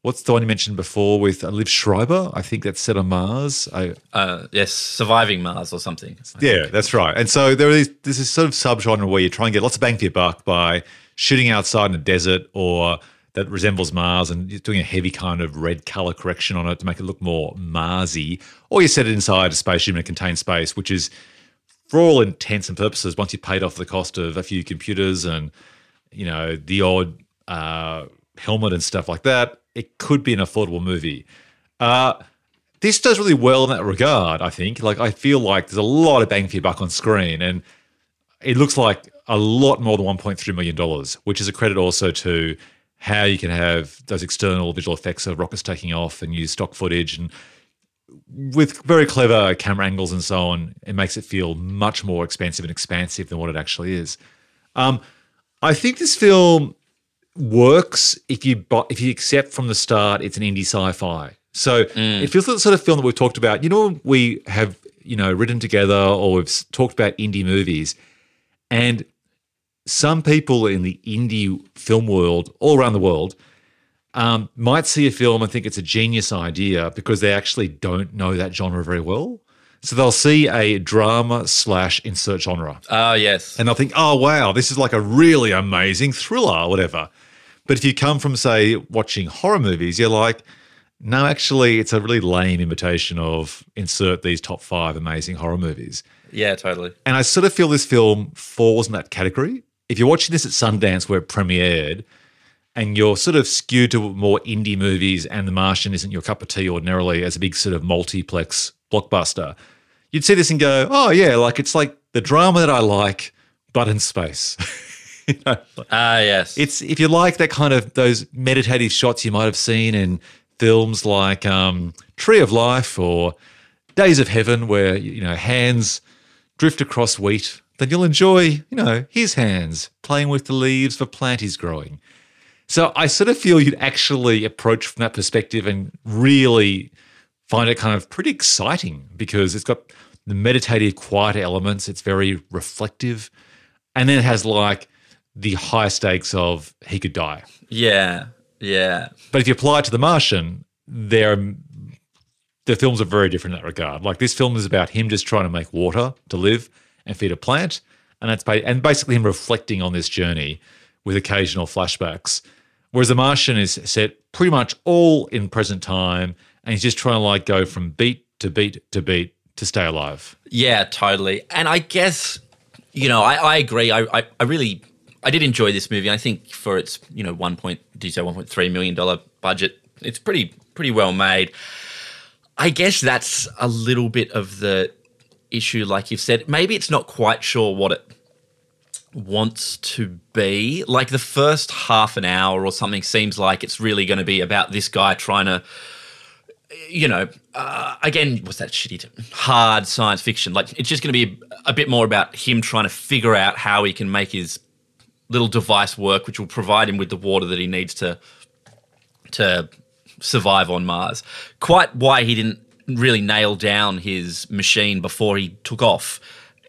what's the one you mentioned before with uh, Liev Schreiber? I think that's set on Mars. I, Uh, yes, surviving Mars or something. yeah, that's right. And so there is there's this sort of subgenre where you try and get lots of bang for your buck by shooting outside in a desert or that resembles Mars and you're doing a heavy kind of red color correction on it to make it look more Marsy, or you set it inside a spaceship in a contained space, which is for all intents and purposes, once you've paid off the cost of a few computers and you know the odd uh, helmet and stuff like that, it could be an affordable movie. Uh, this does really well in that regard. I think. Like I feel like there's a lot of bang for your buck on screen, and it looks like a lot more than 1.3 million dollars, which is a credit also to how you can have those external visual effects of rockets taking off and use stock footage and with very clever camera angles and so on, it makes it feel much more expensive and expansive than what it actually is. Um, I think this film works if you if you accept from the start it's an indie sci-fi. So it feels like the sort of film that we've talked about. You know, we have you know written together or we've talked about indie movies, and some people in the indie film world all around the world um, might see a film and think it's a genius idea because they actually don't know that genre very well. So they'll see a drama slash insert genre Oh, yes. and they'll think, oh, wow, this is like a really amazing thriller or whatever. But if you come from, say, watching horror movies, you're like, no, actually, it's a really lame imitation of insert these top five amazing horror movies. Yeah, totally. And I sort of feel this film falls in that category. If you're watching this at Sundance where it premiered and you're sort of skewed to more indie movies and The Martian isn't your cup of tea ordinarily as a big sort of multiplex blockbuster, you'd see this and go, oh, yeah, like it's like the drama that I like, but in space. You know, Ah, yes. it's if you like that kind of those meditative shots you might have seen in films like um, Tree of Life or Days of Heaven, where you know hands drift across wheat, then you'll enjoy you know his hands playing with the leaves of a plant he's growing. So I sort of feel you'd actually approach from that perspective and really find it kind of pretty exciting because it's got the meditative, quiet elements. It's very reflective, and then it has like the high stakes of he could die. yeah, yeah. But if you apply it to The Martian, there the films are very different in that regard. Like this film is about him just trying to make water to live and feed a plant, and that's and basically him reflecting on this journey with occasional flashbacks. Whereas The Martian is set pretty much all in present time, and he's just trying to like go from beat to beat to beat to stay alive. Yeah, totally. And I guess, you know, I, I agree. I, I, I really, I did enjoy this movie. I think for its, you know, one point, did you say one point three million dollar budget? It's pretty, pretty well made. I guess that's a little bit of the issue, like you've said. Maybe it's not quite sure what it wants to be. Like the first half an hour or something seems like it's really going to be about this guy trying to, you know, uh, again, what's that shitty term? hard science fiction? Like it's just going to be a bit more about him trying to figure out how he can make his little device work, which will provide him with the water that he needs to to survive on Mars. Quite why he didn't really nail down his machine before he took off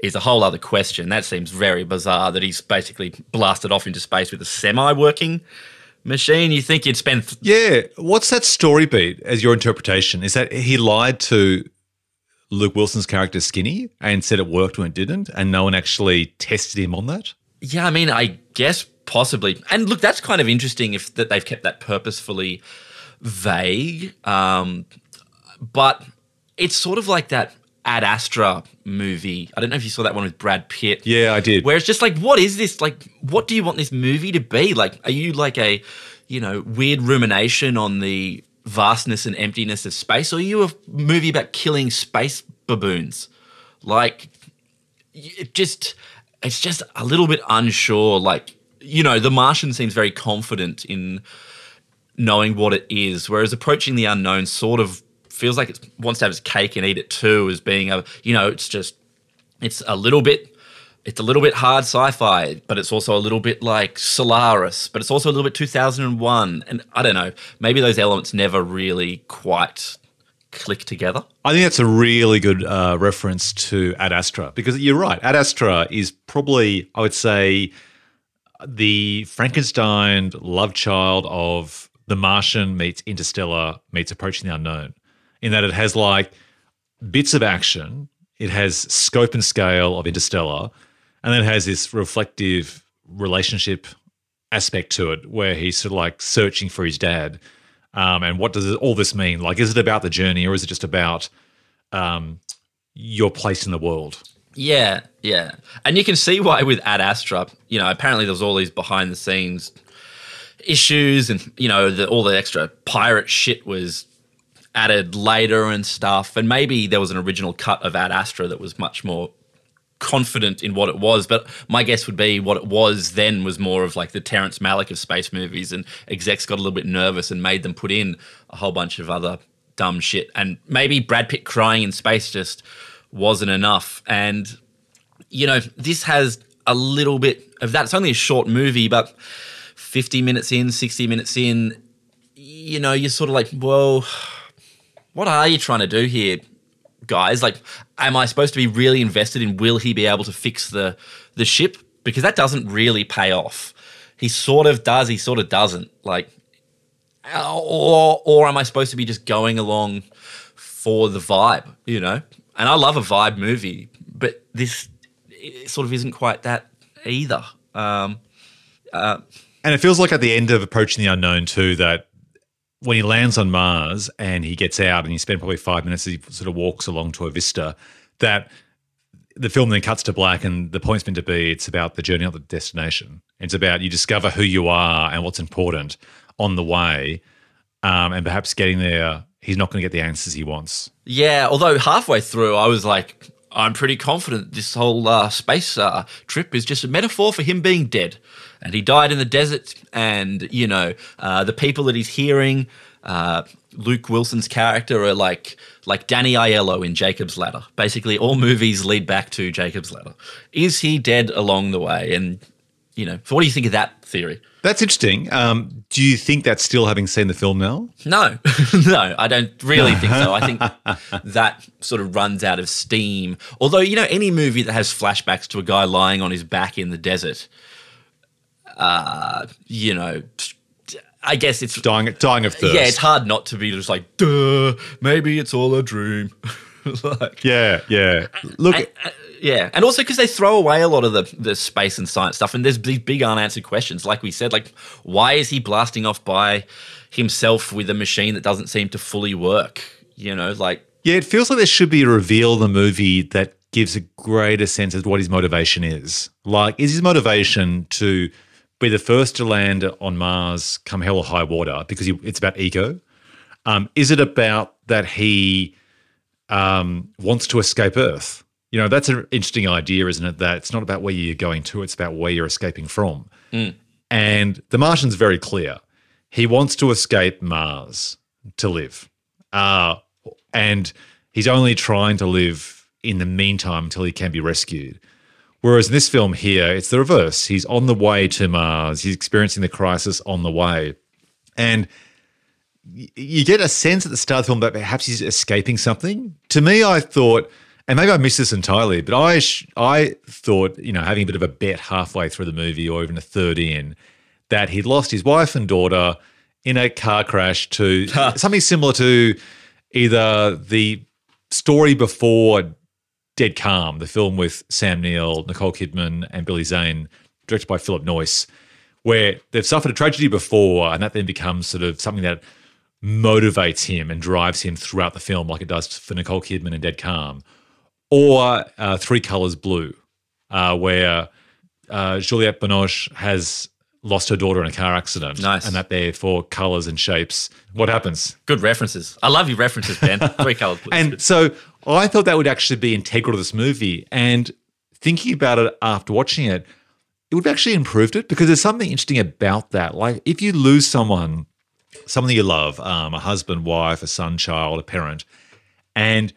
is a whole other question. That seems very bizarre that he's basically blasted off into space with a semi working machine. You think you'd spend. Th- Yeah. What's that story beat as your interpretation? Is that he lied to Luke Wilson's character Skinny and said it worked when it didn't, and no one actually tested him on that? Yeah, I mean, I guess possibly. And look, that's kind of interesting if that they've kept that purposefully vague. Um, but it's sort of like that Ad Astra movie. I don't know if you saw that one with Brad Pitt. Yeah, I did. Where it's just like, what is this? Like, what do you want this movie to be? Like, are you like a, you know, weird rumination on the vastness and emptiness of space, or are you a movie about killing space baboons? Like, it just, it's just a little bit unsure. Like, you know, The Martian seems very confident in knowing what it is, whereas approaching the unknown sort of feels like it wants to have its cake and eat it too, as being a, you know, it's just, it's a little bit it's a little bit hard sci-fi, but it's also a little bit like Solaris, but it's also a little bit 2001. And I don't know, maybe those elements never really quite click together. I think that's a really good uh, reference to Ad Astra because you're right. Ad Astra is probably, I would say, the Frankenstein love child of The Martian meets Interstellar meets Approaching the Unknown, in that it has like bits of action, it has scope and scale of Interstellar, and then it has this reflective relationship aspect to it where he's sort of like searching for his dad. Um, and what does all this mean? Like, is it about the journey or is it just about um, your place in the world? Yeah, yeah. And you can see why with Ad Astra, you know, apparently there's all these behind the scenes issues and, you know, the, all the extra pirate shit was added later and stuff. And maybe there was an original cut of Ad Astra that was much more confident in what it was. But my guess would be what it was then was more of like the Terrence Malick of space movies, and execs got a little bit nervous and made them put in a whole bunch of other dumb shit. And maybe Brad Pitt crying in space just wasn't enough. And you know, this has a little bit of that. It's only a short movie, but 50 minutes in, 60 minutes in, you know, you're sort of like, well, what are you trying to do here, guys? Like, am I supposed to be really invested in will he be able to fix the the ship? Because that doesn't really pay off. He sort of does, he sort of doesn't. Like, or or am I supposed to be just going along for the vibe, you know? And I love a vibe movie, but this sort of isn't quite that either. Um, And it feels like at the end of Approaching the Unknown, too, that when he lands on Mars and he gets out and he spends probably five minutes as he sort of walks along to a vista, that the film then cuts to black and the point's meant to be it's about the journey, not the destination. It's about you discover who you are and what's important on the way. Um, and perhaps getting there, he's not going to get the answers he wants. Yeah, although halfway through, I was like, I'm pretty confident this whole uh, space uh, trip is just a metaphor for him being dead. And he died in the desert, and, you know, uh, the people that he's hearing, uh, Luke Wilson's character, are like like Danny Aiello in Jacob's Ladder. Basically, all movies lead back to Jacob's Ladder. Is he dead along the way? And, you know, so what do you think of that theory? That's interesting. Um, do you think that's still having seen the film now? No, no, I don't really think so. I think that sort of runs out of steam. Although, you know, any movie that has flashbacks to a guy lying on his back in the desert, uh, you know, I guess it's Dying, dying of thirst. yeah, it's hard not to be just like, duh, maybe it's all a dream. like, Yeah, yeah. Look, yeah, and also because they throw away a lot of the, the space and science stuff, and there's these big unanswered questions. Like we said, like why is he blasting off by himself with a machine that doesn't seem to fully work? You know, like Yeah, it feels like there should be a reveal in the movie that gives a greater sense of what his motivation is. Like, is his motivation to be the first to land on Mars come hell or high water because he, it's about ego? Um, is it about that he um, wants to escape Earth? you know, that's an interesting idea, isn't it? That it's not about where you're going to, it's about where you're escaping from. And the Martian's very clear. He wants to escape Mars to live. Uh, and he's only trying to live in the meantime until he can be rescued. Whereas in this film here, it's the reverse. He's on the way to Mars, he's experiencing the crisis on the way. And you get a sense at the start of the film that perhaps he's escaping something. To me, I thought, and maybe I missed this entirely, but I I thought, you know, having a bit of a bet halfway through the movie or even a third in, that he'd lost his wife and daughter in a car crash to something similar to either the story before Dead Calm, the film with Sam Neill, Nicole Kidman, and Billy Zane, directed by Philip Noyce, where they've suffered a tragedy before, and that then becomes sort of something that motivates him and drives him throughout the film, like it does for Nicole Kidman in Dead Calm, or uh, Three Colors Blue, uh, where uh, Juliette Binoche has lost her daughter in a car accident, Nice. and that therefore colors and shapes. What happens? Good references. I love your references, Ben. Three colours. please. And so I thought that would actually be integral to this movie. And thinking about it after watching it, it would have actually improved it because there's something interesting about that. Like if you lose someone, someone you love, um, a husband, wife, a son, child, a parent, and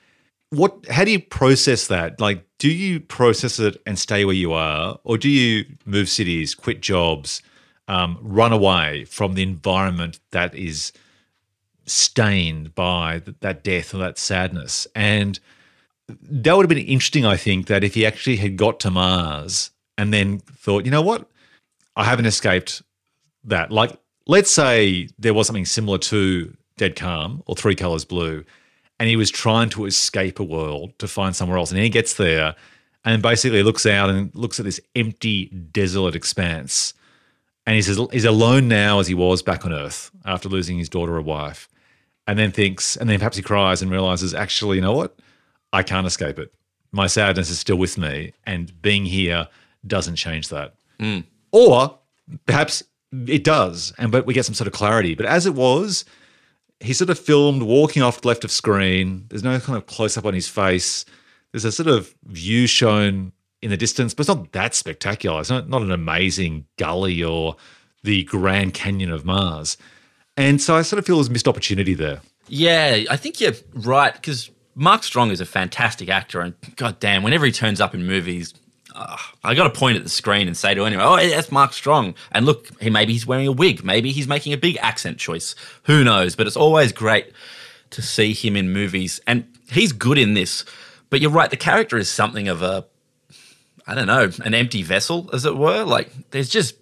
what how do you process that? Like, do you process it and stay where you are, or do you move cities, quit jobs, um, run away from the environment that is stained by that death or that sadness? And that would have been interesting, I think, that if he actually had got to Mars and then thought, you know what, I haven't escaped that. Like, let's say there was something similar to Dead Calm or Three Colors Blue, and he was trying to escape a world to find somewhere else. And he gets there and basically looks out and looks at this empty, desolate expanse. And he's, he's alone now as he was back on Earth after losing his daughter or wife. And then thinks, and then perhaps he cries and realizes, actually, you know what? I can't escape it. My sadness is still with me, and being here doesn't change that. Mm. Or perhaps it does, and but we get some sort of clarity. But as it was, he sort of filmed walking off the left of screen. There's no kind of close up on his face. There's a sort of view shown in the distance, but it's not that spectacular. It's not, not an amazing gully or the Grand Canyon of Mars. And so I sort of feel there's a missed opportunity there. Yeah, I think you're right because Mark Strong is a fantastic actor, and goddamn, whenever he turns up in movies, uh, I got to point at the screen and say to anyone, "Oh, that's Mark Strong." And look, he maybe he's wearing a wig, maybe he's making a big accent choice. Who knows? But it's always great to see him in movies, and he's good in this. But you're right, the character is something of a, I don't know, an empty vessel, as it were. Like there's just.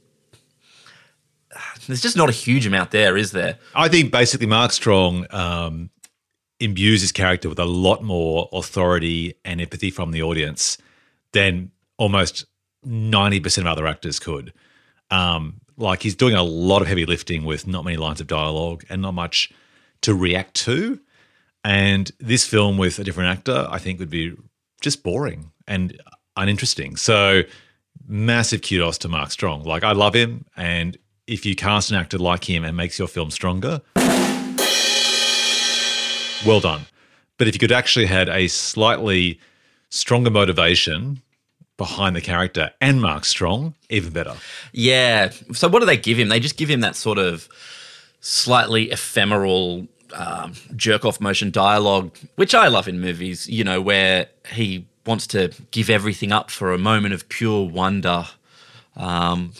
There's just not a huge amount there, is there? I think basically Mark Strong um, imbues his character with a lot more authority and empathy from the audience than almost 90% of other actors could. Um, like he's doing a lot of heavy lifting with not many lines of dialogue and not much to react to. And this film with a different actor, I think, would be just boring and uninteresting. So, massive kudos to Mark Strong. Like, I love him. And if you cast an actor like him and makes your film stronger, well done. But if you could actually had a slightly stronger motivation behind the character and Mark Strong, even better. Yeah. So what do they give him? They just give him that sort of slightly ephemeral um, jerk off motion dialogue, which I love in movies, you know, where he wants to give everything up for a moment of pure wonder. Um,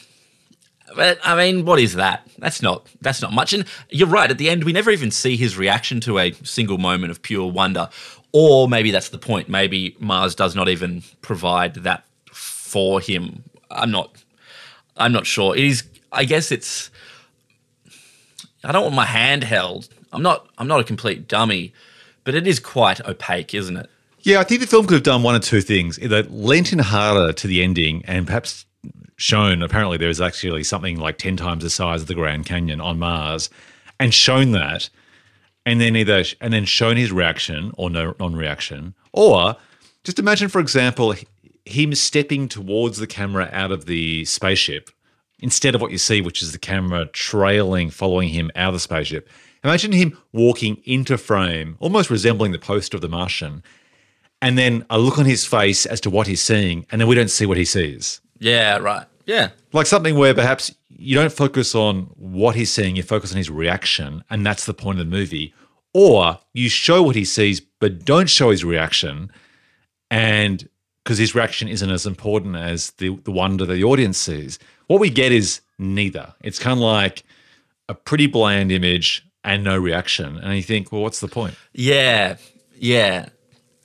but I mean, what is that? That's not that's not much. And you're right. At the end, we never even see his reaction to a single moment of pure wonder. Or maybe that's the point. Maybe Mars does not even provide that for him. I'm not. I'm not sure. It is. I guess it's. I don't want my hand held. I'm not. I'm not a complete dummy, but it is quite opaque, isn't it? Yeah, I think the film could have done one or two things. Either lent in harder to the ending and perhaps shown apparently there is actually something like 10 times the size of the Grand Canyon on Mars and shown that and then either and then shown his reaction or no non-reaction or just imagine for example him stepping towards the camera out of the spaceship instead of what you see which is the camera trailing following him out of the spaceship imagine him walking into frame almost resembling the poster of the martian and then a look on his face as to what he's seeing, and then we don't see what he sees. Yeah, right. Yeah. Like something where perhaps you don't focus on what he's seeing, you focus on his reaction, and that's the point of the movie. Or you show what he sees, but don't show his reaction, and because his reaction isn't as important as the, the wonder that the audience sees. What we get is neither. It's kind of like a pretty bland image and no reaction. And you think, well, what's the point? Yeah. Yeah.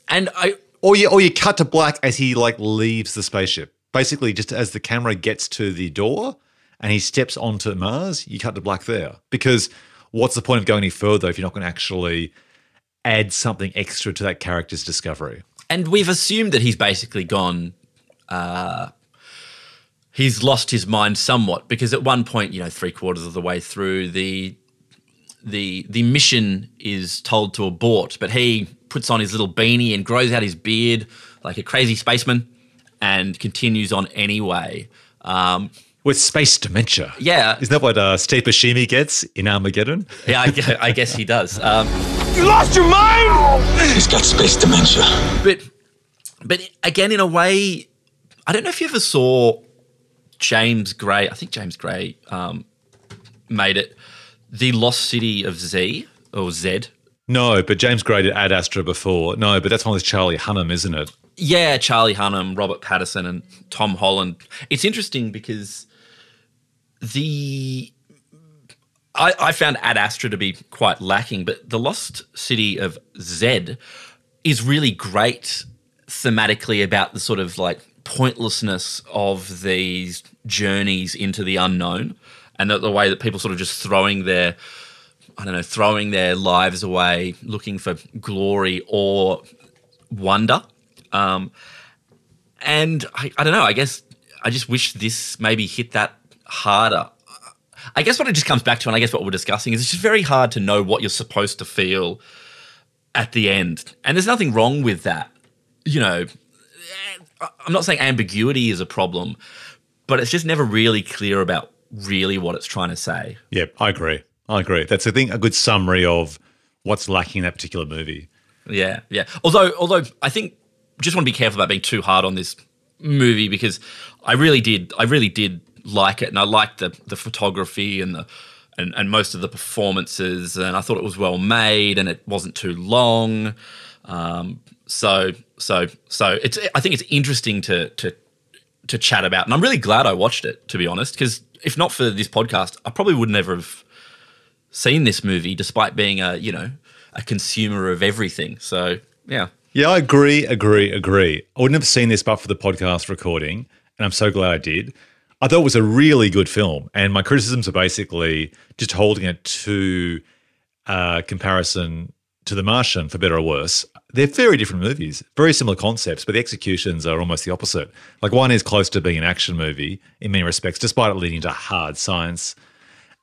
And I Or you, or you cut to black as he like leaves the spaceship. Basically, just as the camera gets to the door and he steps onto Mars, you cut to black there. Because what's the point of going any further if you're not going to actually add something extra to that character's discovery? and we've assumed that he's basically gone uh he's lost his mind somewhat because at one point, you know, three quarters of the way through the the the mission is told to abort, but he puts on his little beanie and grows out his beard like a crazy spaceman and continues on anyway. Um, With space dementia. yeah, Isn't that what uh, Steve Buscemi gets in Armageddon? yeah, I, I guess he does. Um, You lost your mind? He's got space dementia. but but again, in a way, I don't know if you ever saw James Gray. I think James Gray um, made it. The Lost City of Z or Z. No, but James Gray did Ad Astra before. No, but that's one with Charlie Hunnam, isn't it? Yeah, Charlie Hunnam, Robert Pattinson, and Tom Holland. It's interesting because the I, I found Ad Astra to be quite lacking, but the Lost City of Z is really great thematically about the sort of like pointlessness of these journeys into the unknown and the, the way that people sort of just throwing their I don't know, throwing their lives away looking for glory or wonder. Um, and I, I don't know, I guess I just wish this maybe hit that harder. I guess what it just comes back to, and I guess what we're discussing, is it's just very hard to know what you're supposed to feel at the end. And there's nothing wrong with that. You know, I'm not saying ambiguity is a problem, but it's just never really clear about really what it's trying to say. Yeah, I agree. I agree. That's, I think, a good summary of what's lacking in that particular movie. Yeah, yeah. Although, although I think just want to be careful about being too hard on this movie because I really did, I really did like it, and I liked the the photography and the and, and most of the performances, and I thought it was well made, and it wasn't too long. Um, so, so, so it's. I think it's interesting to to to chat about, and I'm really glad I watched it. To be honest, because if not for this podcast, I probably would never have seen this movie, despite being a you know a consumer of everything. So yeah, Yeah, I agree, agree, agree. I wouldn't have seen this but for the podcast recording, and I'm so glad I did. I thought it was a really good film, and my criticisms are basically just holding it to uh, comparison to The Martian, for better or worse. They're very different movies, very similar concepts, but the executions are almost the opposite. Like one is close to being an action movie in many respects, despite it leading to hard science.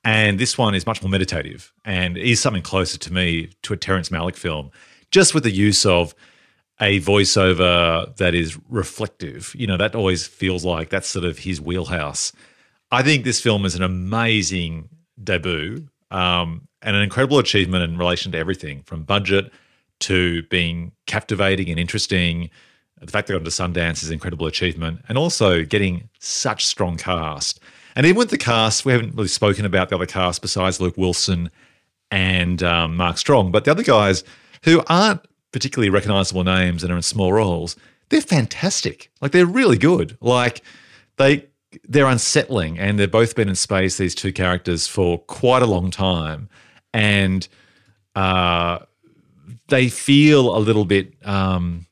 And this one is much more meditative and is something closer to me to a Terrence Malick film, just with the use of a voiceover that is reflective. You know, that always feels like that's sort of his wheelhouse. I think this film is an amazing debut um, and an incredible achievement in relation to everything from budget to being captivating and interesting. The fact they got into Sundance is an incredible achievement, and also getting such strong cast. And even with the cast, we haven't really spoken about the other cast besides Luke Wilson and um, Mark Strong, but the other guys who aren't particularly recognizable names and are in small roles, they're fantastic. Like they're really good. Like they they're unsettling, and they've both been in space. These two characters for quite a long time, and uh, they feel a little bit. Um,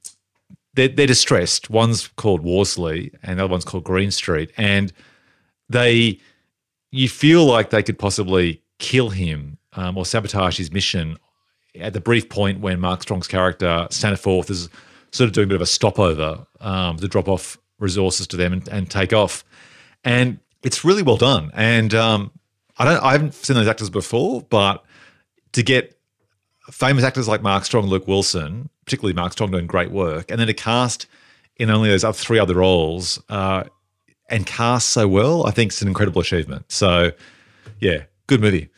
they're, they're distressed. One's called Worsley, and the other one's called Green Street, and they you feel like they could possibly kill him um, or sabotage his mission at the brief point when Mark Strong's character Staniforth is sort of doing a bit of a stopover um, to drop off resources to them and, and take off, and it's really well done. And um, I don't, I haven't seen those actors before, but to get famous actors like Mark Strong, Luke Wilson, particularly Mark Strong doing great work, and then to cast in only those other three other roles uh, and cast so well, I think it's an incredible achievement. So, yeah, good movie.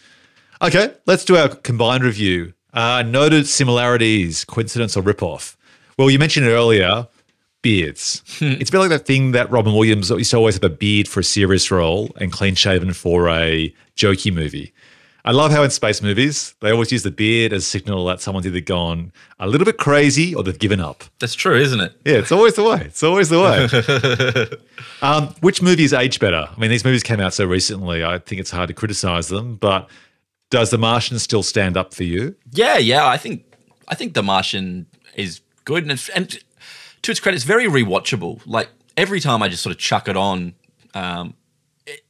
Okay, let's do our combined review. Uh, noted similarities, coincidence, or ripoff. Well, you mentioned it earlier, beards. it's a bit like that thing that Robin Williams used to always have a beard for a serious role and clean shaven for a jokey movie. I love how in space movies they always use the beard as a signal that someone's either gone a little bit crazy or they've given up. That's true, isn't it? Yeah, it's always the way. It's always the way. um, which movies age better? I mean, these movies came out so recently. I think it's hard to criticize them, but does The Martian still stand up for you? Yeah, yeah. I think I think The Martian is good, and and to its credit, it's very rewatchable. Like every time I just sort of chuck it on, um, it,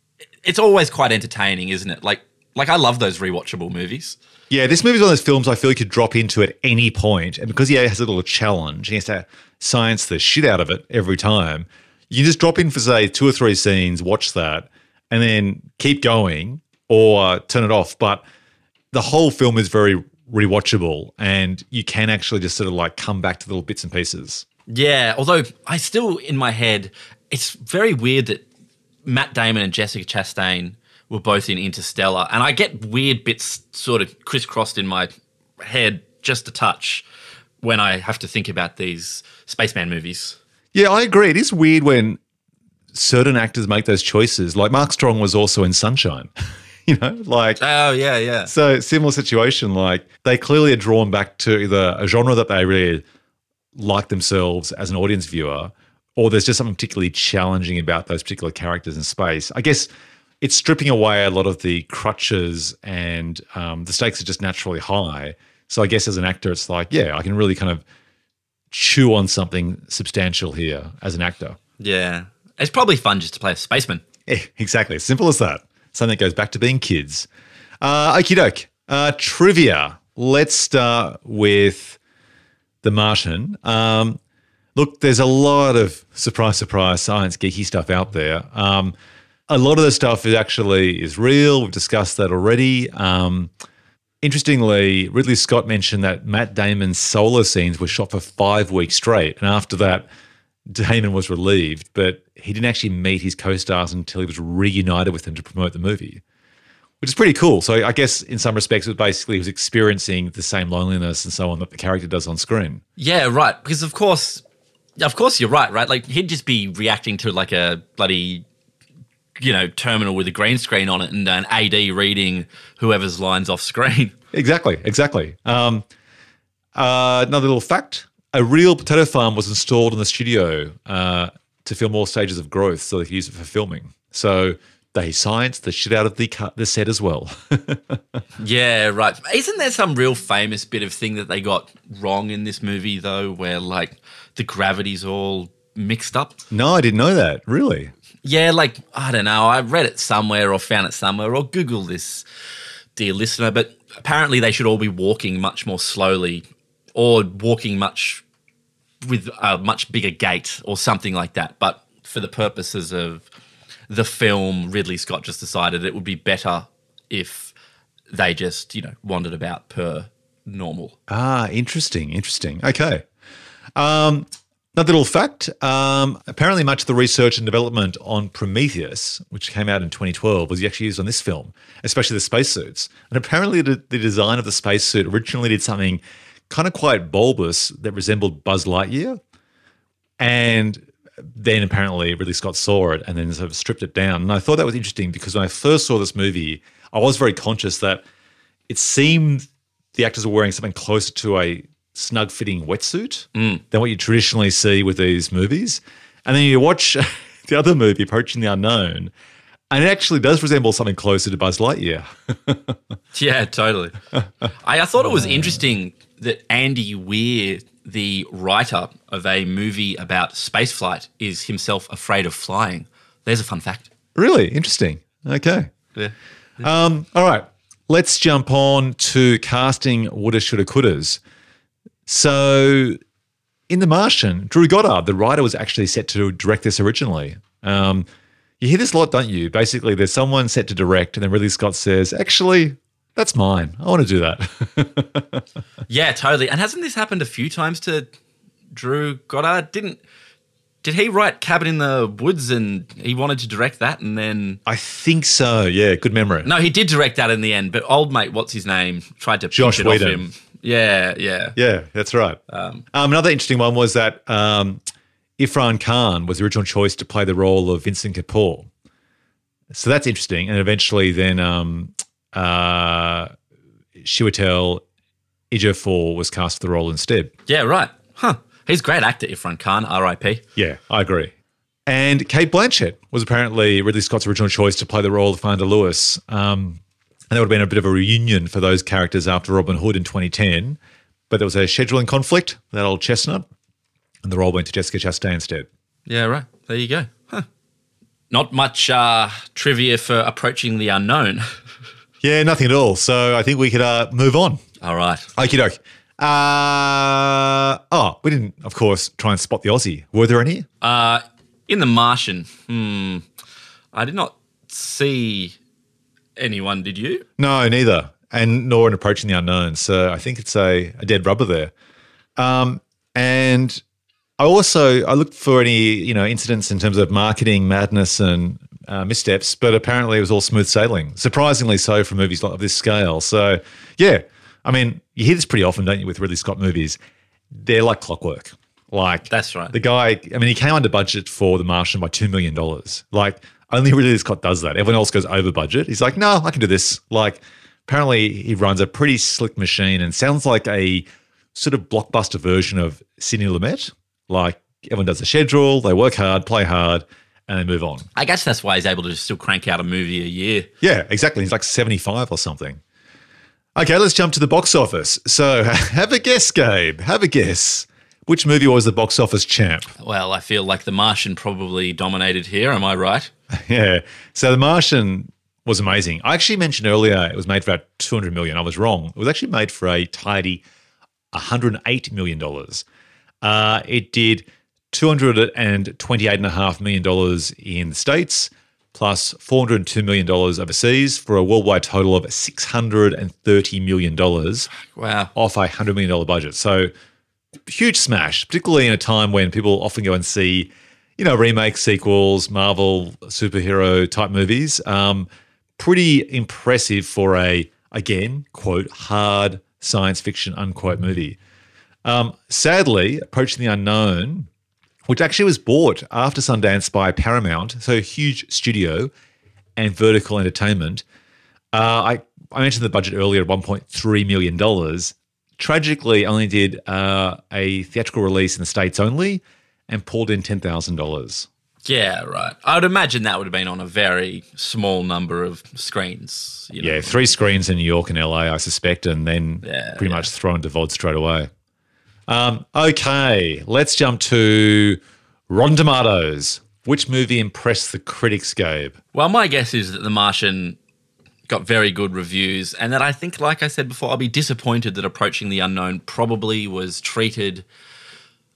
it's always quite entertaining, isn't it? Like like I love those rewatchable movies. Yeah, this movie's one of those films I feel you could drop into at any point, and because he has a little challenge, he has to science the shit out of it every time. You can just drop in for say two or three scenes, watch that, and then keep going or uh, turn it off. But the whole film is very rewatchable, and you can actually just sort of like come back to little bits and pieces. Yeah, although I still in my head, it's very weird that Matt Damon and Jessica Chastain were both in Interstellar, and I get weird bits sort of crisscrossed in my head just a touch when I have to think about these spaceman movies. Yeah, I agree. It is weird when certain actors make those choices. Like Mark Strong was also in Sunshine. you know, like Oh yeah, yeah. so similar situation. Like they clearly are drawn back to either a genre that they really like themselves as an audience viewer, or there's just something particularly challenging about those particular characters in space. I guess it's stripping away a lot of the crutches and um, the stakes are just naturally high. So I guess as an actor, it's like, yeah, I can really kind of chew on something substantial here as an actor. Yeah. It's probably fun just to play a spaceman. Eh, exactly. Simple as that. Something that goes back to being kids. Uh, okie doke. Uh, trivia. Let's start with The Martian. Um, look, there's a lot of surprise, surprise science geeky stuff out there. Um, a lot of the stuff is actually is real. We've discussed that already. Um, interestingly, Ridley Scott mentioned that Matt Damon's solar scenes were shot for five weeks straight, and after that, Damon was relieved, but he didn't actually meet his co-stars until he was reunited with them to promote the movie, which is pretty cool. So I guess in some respects, it was basically he was experiencing the same loneliness and so on that the character does on screen. Yeah, right. Because of course, of course you're right, right? Like he'd just be reacting to like a bloody, you know, terminal with a green screen on it and an AD reading whoever's lines off screen. Exactly, exactly. Um, uh, another little fact: a real potato farm was installed in the studio uh, to film all stages of growth, so they could use it for filming. So they scienced the shit out of the cut, the set as well. Yeah, right. Isn't there some real famous bit of thing that they got wrong in this movie though, where like the gravity's all mixed up? no, I didn't know that. Really? Yeah, like I don't know. I read it somewhere or found it somewhere or Google this, dear listener. But apparently, they should all be walking much more slowly, or walking much with a much bigger gait or something like that. But for the purposes of the film, Ridley Scott just decided it would be better if they just you know wandered about per normal. Ah, interesting, interesting. Okay. Um, another little fact. Um, apparently, much of the research and development on Prometheus, which came out in 2012, was actually used on this film, especially the spacesuits. And apparently, the, the design of the spacesuit originally did something kind of quite bulbous that resembled Buzz Lightyear. And then apparently Ridley Scott saw it and then sort of stripped it down. And I thought that was interesting because when I first saw this movie, I was very conscious that it seemed the actors were wearing something closer to a snug fitting wetsuit mm. than what you traditionally see with these movies. And then you watch the other movie, Approaching the Unknown, and it actually does resemble something closer to Buzz Lightyear. Yeah, totally. I, I thought it was interesting that Andy Weir, the writer of a movie about spaceflight, is himself afraid of flying. There's a fun fact. really interesting. Okay. Yeah. Um, all right. Let's jump on to casting woulda, shoulda, couldas. So, in The Martian, Drew Goddard, the writer, was actually set to direct this originally. Um, you hear this a lot, don't you? Basically, there's someone set to direct, and then Ridley Scott says, "Actually, that's mine. I want to do that." Yeah, totally. And hasn't this happened a few times to Drew Goddard? Didn't did he write Cabin in the Woods and he wanted to direct that and then I think so. Yeah, good memory. No, he did direct that in the end, but old mate, what's his name, tried to Josh it off Whedon. him. Yeah, yeah. Yeah, that's right. Um, another interesting one was that um, Irrfan Khan was the original choice to play the role of Vincent Kapoor. So that's interesting. And eventually, then um, uh, Chiwetel Ejiofor was cast for the role instead. Yeah, right. Huh. He's a great actor, Irrfan Khan, R.I.P. Yeah, I agree. And Cate Blanchett was apparently Ridley Scott's original choice to play the role of Finder Lewis. Um, and that would have been a bit of a reunion for those characters after Robin Hood in 2010. But there was a scheduling conflict, that old chestnut, and the role went to Jessica Chastain instead. Yeah, right. There you go. Huh. Not much uh, trivia for approaching the unknown. Yeah, nothing at all. So I think we could uh, move on. All right. Okie doke. Uh, oh, we didn't, of course, try and spot the Aussie. Were there any? Uh, in The Martian, hmm, I did not see anyone, did you? No, neither. And nor in Approaching the Unknown. So I think it's a, a dead rubber there. Um, and I also I looked for any you know incidents in terms of marketing madness and uh, missteps, but apparently it was all smooth sailing. Surprisingly so for movies of this scale. So yeah, I mean you hear this pretty often, don't you, with Ridley Scott movies? They're like clockwork. Like That's right. The guy, I mean, he came under budget for The Martian by two million dollars. Like only Ridley Scott does that. Everyone else goes over budget. He's like, no, I can do this. Like apparently he runs a pretty slick machine and sounds like a sort of blockbuster version of Sidney Lumet. Like everyone does a schedule, they work hard, play hard, and they move on. I guess that's why he's able to still crank out a movie a year. Yeah, exactly. He's like 75 or something. Okay, let's jump to the box office. So have a guess, Gabe. Have a guess. Which movie was the box office champ? Well, I feel like The Martian probably dominated here. Am I right? Yeah. So The Martian was amazing. I actually mentioned earlier it was made for about 200 million. I was wrong. It was actually made for a tidy 108 million dollars. Uh, it did 228.5 million dollars in the states plus plus 402 million dollars overseas for a worldwide total of 630 million dollars Wow. off a $100 million budget. So huge smash, particularly in a time when people often go and see, you know, remakes, sequels, Marvel superhero type movies. Um, pretty impressive for a, again, quote, hard science fiction, unquote, movie. Um, sadly, Approaching the Unknown, which actually was bought after Sundance by Paramount, so a huge studio and vertical entertainment, uh, I, I mentioned the budget earlier $1.3 million. Tragically, only did uh, a theatrical release in the States only and pulled in $10,000. Yeah, right. I would imagine that would have been on a very small number of screens. You know? Yeah, three screens in New York and LA, I suspect, and then Yeah, pretty yeah. much thrown to VOD straight away. Um, okay, let's jump to Rotten Tomatoes. Which movie impressed the critics, Gabe? Well, my guess is that The Martian got very good reviews, and that I think, like I said before, I'll be disappointed that Approaching the Unknown probably was treated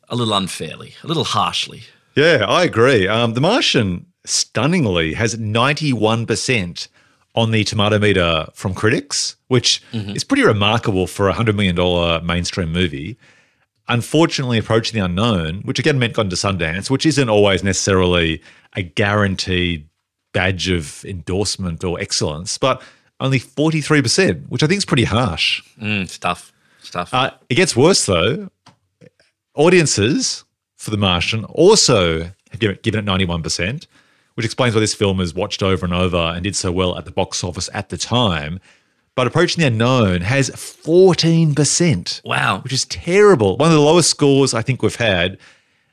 a little unfairly, a little harshly. Yeah, I agree. Um, the Martian stunningly has 91% on the tomato meter from critics, which is pretty remarkable for a $100 million mainstream movie. Unfortunately, Approaching the Unknown, which again meant gone to Sundance, which isn't always necessarily a guaranteed badge of endorsement or excellence, but only 43%, which I think is pretty harsh. Mm, stuff, stuff. Uh, it gets worse though. Audiences for The Martian also have given it, given it 91%, which explains why this film is watched over and over and did so well at the box office at the time. But Approaching the Unknown has 14%, wow. which is terrible. One of the lowest scores I think we've had.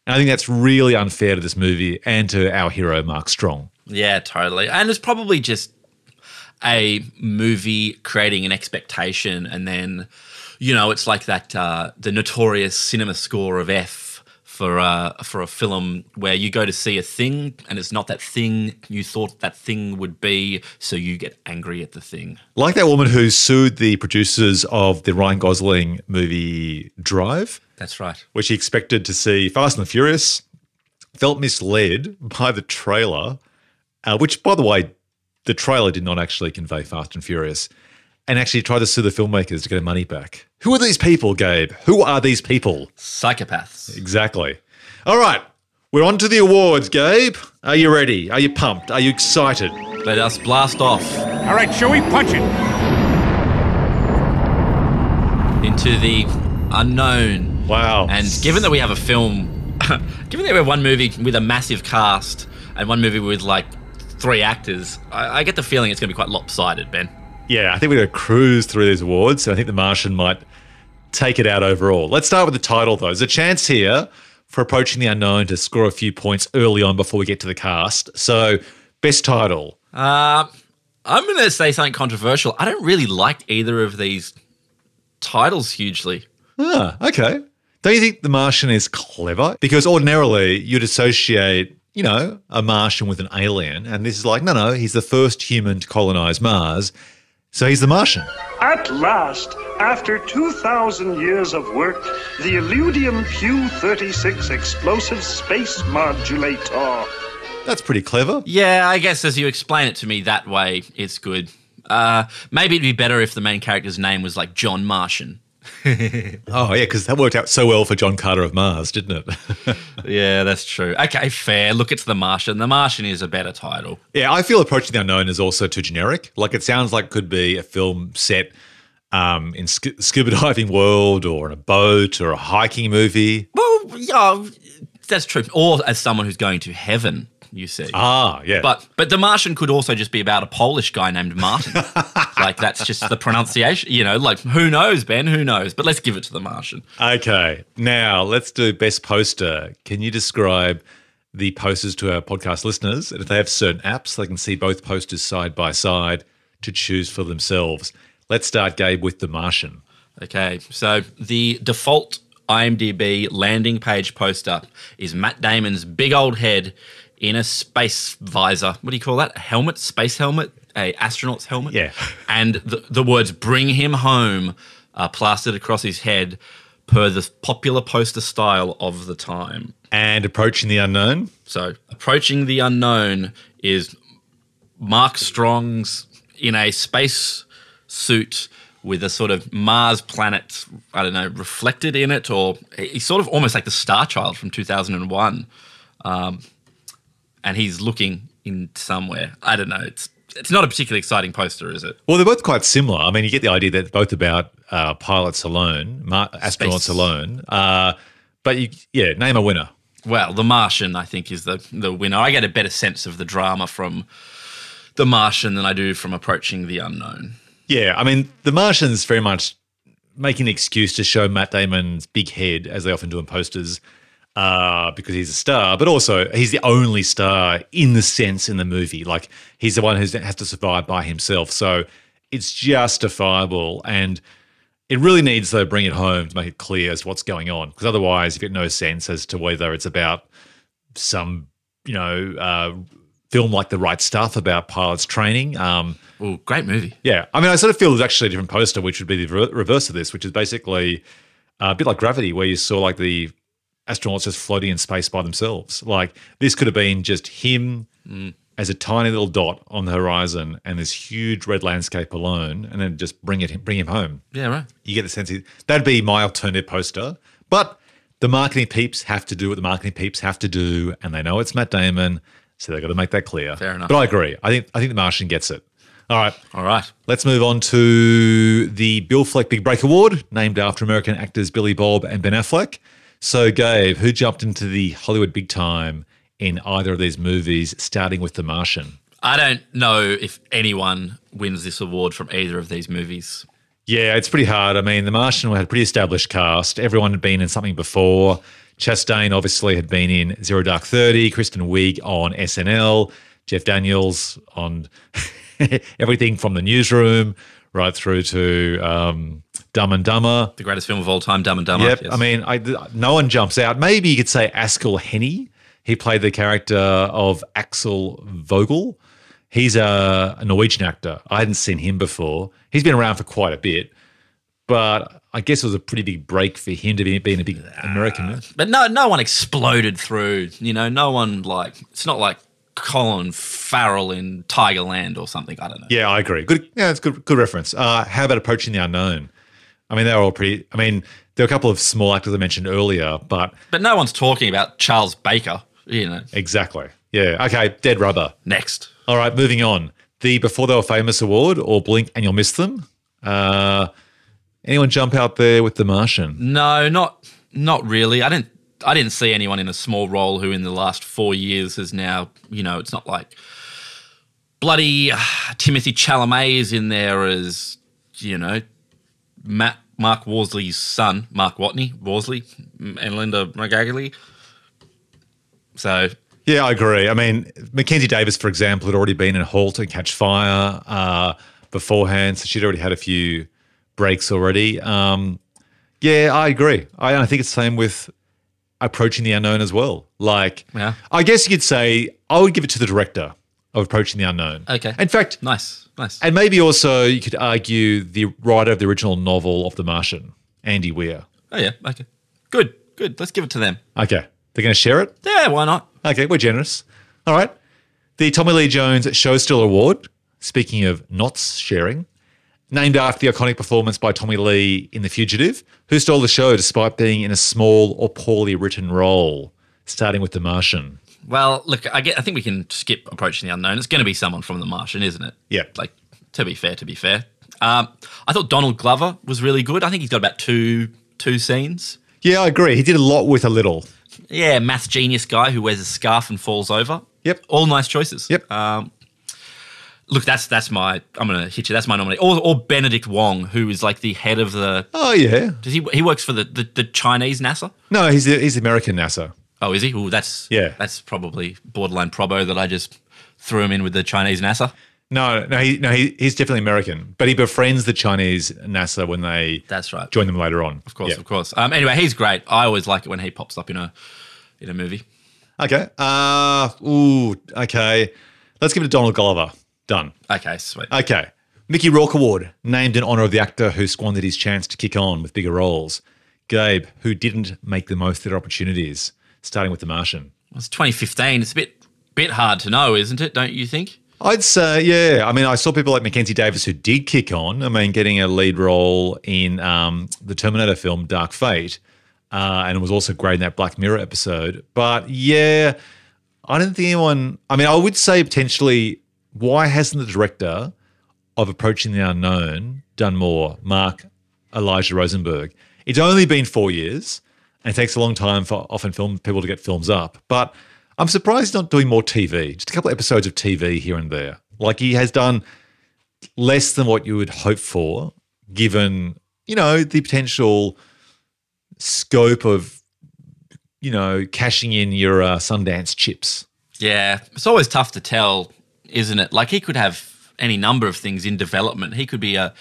And I think that's really unfair to this movie and to our hero, Mark Strong. Yeah, totally. And it's probably just a movie creating an expectation, and then, you know, it's like that uh, the notorious cinema score of F for uh, for a film where you go to see a thing and it's not that thing you thought that thing would be, so you get angry at the thing. Like that woman who sued the producers of the Ryan Gosling movie Drive. That's right. where she expected to see Fast and the Furious, felt misled by the trailer, uh, which, by the way, the trailer did not actually convey Fast and Furious, and actually tried to sue the filmmakers to get her money back. Who are these people, Gabe? Who are these people? Psychopaths. Exactly. All right, we're on to the awards, Gabe. Are you ready? Are you pumped? Are you excited? Let us blast off. All right, shall we punch it? Into the unknown. Wow. And given that we have a film, given that we have one movie with a massive cast and one movie with like three actors, I, I get the feeling it's going to be quite lopsided, Ben. Yeah, I think we're going to cruise through these awards. So I think The Martian might take it out overall. Let's start with the title, though. There's a chance here for Approaching the Unknown to score a few points early on before we get to the cast. So, best title. Uh, I'm going to say something controversial. I don't really like either of these titles hugely. Ah, okay. Don't you think The Martian is clever? Because ordinarily you'd associate, you know, a Martian with an alien. And this is like, no, no, he's the first human to colonize Mars. So he's the Martian. At last, after 2,000 years of work, the Illudium Q 36 explosive space modulator. That's pretty clever. Yeah, I guess as you explain it to me that way, it's good. Uh, maybe it'd be better if the main character's name was like John Martian. Oh, yeah, because that worked out so well for John Carter of Mars, didn't it? Yeah, that's true. Okay, fair. Look, it's The Martian. The Martian is a better title. yeah, I feel Approaching the Unknown is also too generic. Like it sounds like it could be a film set um, in scu- scuba diving world or in a boat or a hiking movie. Well, yeah, that's true. Or as someone who's going to heaven, you see. Ah, yeah. But but the Martian could also just be about a Polish guy named Martin. like that's just the pronunciation. You know, like who knows, Ben? Who knows? But let's give it to the Martian. Okay, now let's do best poster. Can you describe the posters to our podcast listeners? And if they have certain apps, they can see both posters side by side to choose for themselves. Let's start, Gabe, with The Martian. Okay, so the default IMDb landing page poster is Matt Damon's big old head in a space visor. What do you call that? A helmet? Space helmet? A astronaut's helmet? Yeah. And the, the words "Bring him home" are plastered across his head, per the popular poster style of the time. And Approaching the Unknown. So, approaching the unknown is Mark Strong's in a space suit with a sort of Mars planet, I don't know, reflected in it, or he's sort of almost like the Star Child from 2001. Um, and he's looking in somewhere. I don't know. It's it's not a particularly exciting poster, is it? Well, they're both quite similar. I mean, you get the idea that they're both about uh, pilots alone, mar- astronauts Space. alone. Uh, but you, yeah, name a winner. Well, The Martian, I think, is the the winner. I get a better sense of the drama from The Martian than I do from Approaching the Unknown. Yeah, I mean, The Martian's very much making an excuse to show Matt Damon's big head, as they often do in posters, uh, because he's a star, but also he's the only star in the sense in the movie. Like, he's the one who has to survive by himself. So it's justifiable. And it really needs, though, bring it home to make it clear as to what's going on. Because otherwise, you get no sense as to whether it's about some, you know, uh, film like The Right Stuff about pilots training. Um, Oh, great movie. yeah, I mean, I sort of feel there's actually a different poster, which would be the reverse of this, which is basically uh, a bit like Gravity, where you saw like the astronauts just floating in space by themselves. Like this could have been just him as a tiny little dot on the horizon and this huge red landscape alone, and then just bring it bring him home. Yeah, right. You get the sense he- that'd be my alternative poster, but the marketing peeps have to do what the marketing peeps have to do, and they know it's Matt Damon, so they've got to make that clear. Fair enough. But I agree. I think I think the Martian gets it. All right. All right. Let's move on to the Bill Fleck Big Break Award, named after American actors Billy Bob and Ben Affleck. So, Gabe, who jumped into the Hollywood big time in either of these movies, starting with The Martian? I don't know if anyone wins this award from either of these movies. Yeah, it's pretty hard. I mean, The Martian had a pretty established cast. Everyone had been in something before. Chastain obviously had been in Zero Dark Thirty, Kristen Wiig on SNL, Jeff Daniels on everything from the newsroom right through to um, Dumb and Dumber. The greatest film of all time, Dumb and Dumber. Yep. yes. I mean, I, no one jumps out. Maybe you could say Aksel Hennie. He played the character of Axel Vogel. He's a, a Norwegian actor. I hadn't seen him before. He's been around for quite a bit, but I guess it was a pretty big break for him to be being a big American. but no, no one exploded through. You know, no one like. It's not like Colin Farrell in Tigerland or something. I don't know. Yeah, I agree. Good. Yeah, it's good. Good reference. Uh, how about approaching the unknown? I mean, they're all pretty. I mean, there are a couple of small actors I mentioned earlier, but But no one's talking about Charles Baker. You know, exactly. Yeah. Okay. Dead rubber. next. All right, moving on. The Before They Were Famous Award or Blink and You'll Miss Them. Uh, Anyone jump out there with The Martian? No, not not really. I didn't I didn't see anyone in a small role who in the last four years has now, you know, it's not like bloody uh, Timothy Chalamet is in there as, you know, Matt Mark Worsley's son, Mark Watney, Worsley, and Linda McGaggy. So Yeah, I agree. I mean, Mackenzie Davis, for example, had already been in Halt and Catch Fire uh, beforehand, so she'd already had a few breaks already. Um, yeah, I agree. I, I think it's the same with Approaching the Unknown as well. Like, Yeah. I guess you could say I would give it to the director of Approaching the Unknown. Okay. In fact, nice, nice. and maybe also you could argue the writer of the original novel of The Martian, Andy Weir. oh yeah, okay, good, good. Let's give it to them. Okay, they're going to share it. Yeah, why not? Okay, we're generous. All right. The Tommy Lee Jones Show Still Award, speaking of knots sharing, named after the iconic performance by Tommy Lee in The Fugitive, who stole the show despite being in a small or poorly written role, starting with The Martian. Well, look, I get. I think we can skip approaching the unknown. It's going to be someone from The Martian, isn't it? Yeah. Like to be fair, to be fair. Um, I thought Donald Glover was really good. I think he's got about two two scenes. Yeah, I agree. He did a lot with a little. Yeah, math genius guy who wears a scarf and falls over. Yep. All nice choices. Yep. Um, look, that's that's my. I'm to hit you. That's my nominee. Or, or Benedict Wong, who is like the head of the. Oh, yeah. Does he? He works for the the, the Chinese NASA. No, he's, he's American NASA. Oh, is he? Oh, that's Yeah. That's probably borderline probo that I just threw him in with the Chinese NASA. No, no, he, no, he, he's definitely American, but he befriends the Chinese NASA when they That's right. join them later on. Of course, of course. Um, anyway, he's great. I always like it when he pops up in a in a movie. Okay. Uh, ooh, okay. Let's give it to Donald Glover. Done. Okay, sweet. Okay. Mickey Rourke Award, named in honor of the actor who squandered his chance to kick on with bigger roles. Gabe, who didn't make the most of their opportunities, starting with The Martian. It's 2015. It's a bit bit hard to know, isn't it? Don't you think? I'd say, yeah. I mean, I saw people like Mackenzie Davis who did kick on. I mean, getting a lead role in um, the Terminator film Dark Fate, uh, and it was also great in that Black Mirror episode. But yeah, I don't think anyone. I mean, I would say potentially, why hasn't the director of Approaching the Unknown done more? Mark Elijah Rosenberg. It's only been four years, and it takes a long time for often film people to get films up. But I'm surprised he's not doing more TV. Just a couple of episodes of TV here and there. Like he has done less than what you would hope for, given you know the potential scope of you know cashing in your uh, Sundance chips. Yeah, it's always tough to tell, isn't it? Like he could have any number of things in development. He could be a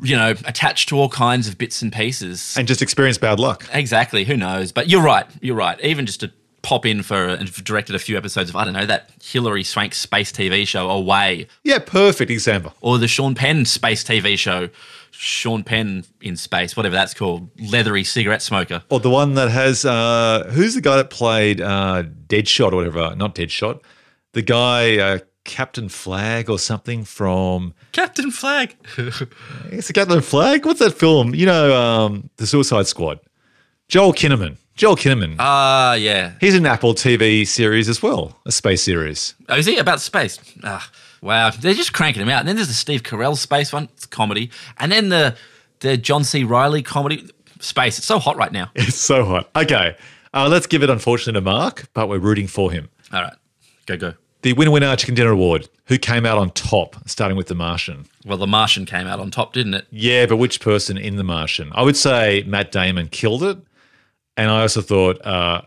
you know, attached to all kinds of bits and pieces. and just experience bad luck. Exactly. Who knows? But you're right. You're right. Even just to pop in for and directed a few episodes of I don't know that Hilary Swank space TV show Away Yeah, perfect example. or the Sean Penn space TV show Sean Penn in space, whatever that's called, leathery cigarette smoker. Or the one that has uh, who's the guy that played uh, Deadshot or whatever? Not Deadshot. The guy uh, Captain Flag or something from Captain Flag. It's the Captain Flag. What's that film? You know, um, the Suicide Squad. Joel Kinnaman. Joel Kinnaman. Ah, yeah. He's an Apple TV series as well, a space series. Oh, is he about space? Ah, wow. They're just cranking him out. And then there's the Steve Carell space one. It's comedy. And then the the John C. Reilly comedy. Space. It's so hot right now. It's so hot. Okay, uh, let's give it unfortunately to Mark, but we're rooting for him. All right. Go, go. The Winner Winner Chicken Dinner Award. Who came out on top, starting with The Martian? Well, The Martian came out on top, didn't it? Yeah, but which person in The Martian? I would say Matt Damon killed it. And I also thought uh,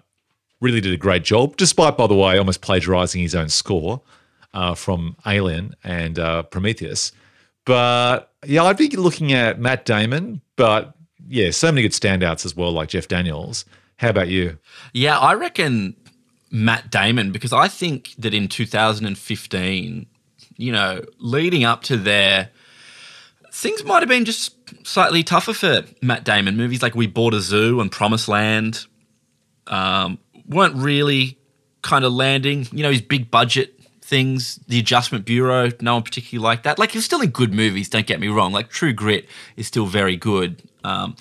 really did a great job, despite, by the way, almost plagiarizing his own score uh, from Alien and uh, Prometheus. But yeah, I'd be looking at Matt Damon, but yeah, so many good standouts as well, like Jeff Daniels. How about you? Yeah, I reckon Matt Damon because I think that in 2015, you know, leading up to there, things might have been just slightly tougher for Matt Damon. Movies like We Bought a Zoo and Promised Land um, weren't really kind of landing. You know, his big budget things, The Adjustment Bureau, no one particularly liked that. Like, he was still in good movies, don't get me wrong. Like, True Grit is still very good. Um,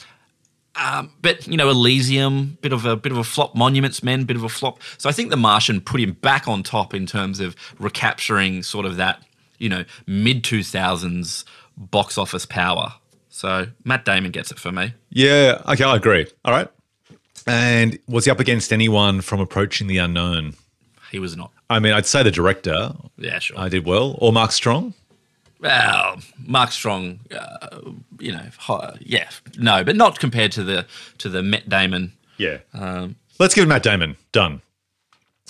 um, but you know, Elysium, bit of a bit of a flop. Monuments Men, bit of a flop. So I think The Martian put him back on top in terms of recapturing sort of that you know mid two thousands box office power. So Matt Damon gets it for me. Yeah. Okay, I agree. All right. And was he up against anyone from Approaching the Unknown? He was not. I mean, I'd say the director. Yeah, sure. I did well, or Mark Strong. Well, Mark Strong, uh, you know, hi- yeah, no, but not compared to the to the Matt Damon. Yeah. Um, Let's give it Matt Damon. Done.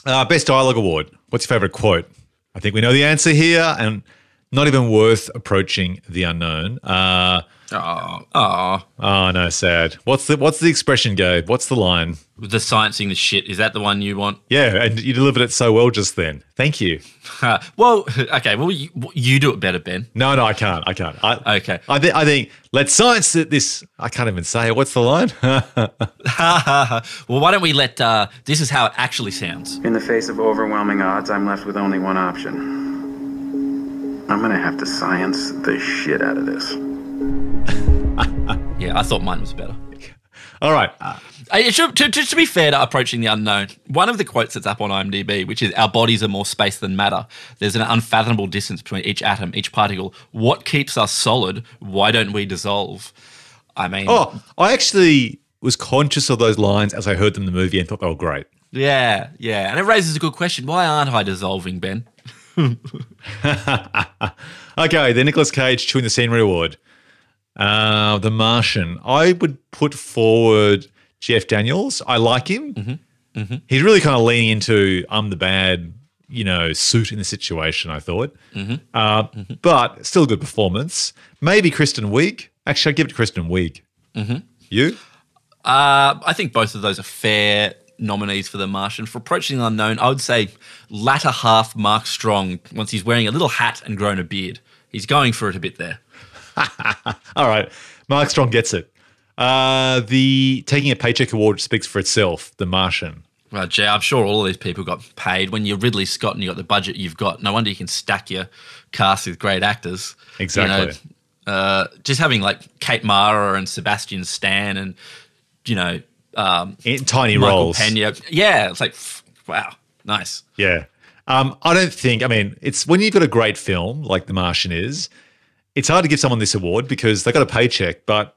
Uh, Best Dialogue Award. What's your favorite quote? I think we know the answer here, and not even worth approaching the unknown. Uh, oh, oh, oh no, sad. What's the What's the expression, Gabe? What's the line? the sciencing the shit. Is that the one you want? Yeah, and you delivered it so well just then. Thank you. Uh, well, okay. Well, you, you do it better, Ben. No, no, I can't. I can't. I, Okay. I, th- I think let's science this. I can't even say it. What's the line? well, why don't we let? Uh, this is how it actually sounds. In the face of overwhelming odds, I'm left with only one option. I'm gonna have to science the shit out of this. Yeah, I thought mine was better. All right. Uh, it should, to, to, to be fair to approaching the unknown, one of the quotes that's up on IMDb, which is "Our bodies are more space than matter. There's an unfathomable distance between each atom, each particle. What keeps us solid? Why don't we dissolve?" I mean, Oh, I actually was conscious of those lines as I heard them in the movie and thought they were great. yeah, yeah, and it raises a good question: Why aren't I dissolving, Ben? Okay, the Nicolas Cage chewing the scenery award. Uh, the Martian. I would put forward Jeff Daniels. I like him. He's really kind of leaning into I'm the bad, you know, suit in the situation. I thought, uh, but still a good performance. Maybe Kristen Wiig. Actually, I'd give it to Kristen Wiig. You? Uh, I think both of those are fair nominees for The Martian. For Approaching the Unknown, I would say latter half Mark Strong, once he's wearing a little hat and grown a beard. He's going for it a bit there. All right, Mark Strong gets it. Uh, the taking a paycheck award speaks for itself. The Martian. Well, Jay, I'm sure all of these people got paid. When you're Ridley Scott and you got the budget you've got, no wonder you can stack your cast with great actors. You Exactly. know, uh, just having like Kate Mara and Sebastian Stan and, you know, um, In tiny Michael roles. Pena. Yeah, it's like, wow, nice. Yeah. Um, I don't think, I mean, it's when you've got a great film like The Martian is, it's hard to give someone this award because they got a paycheck, but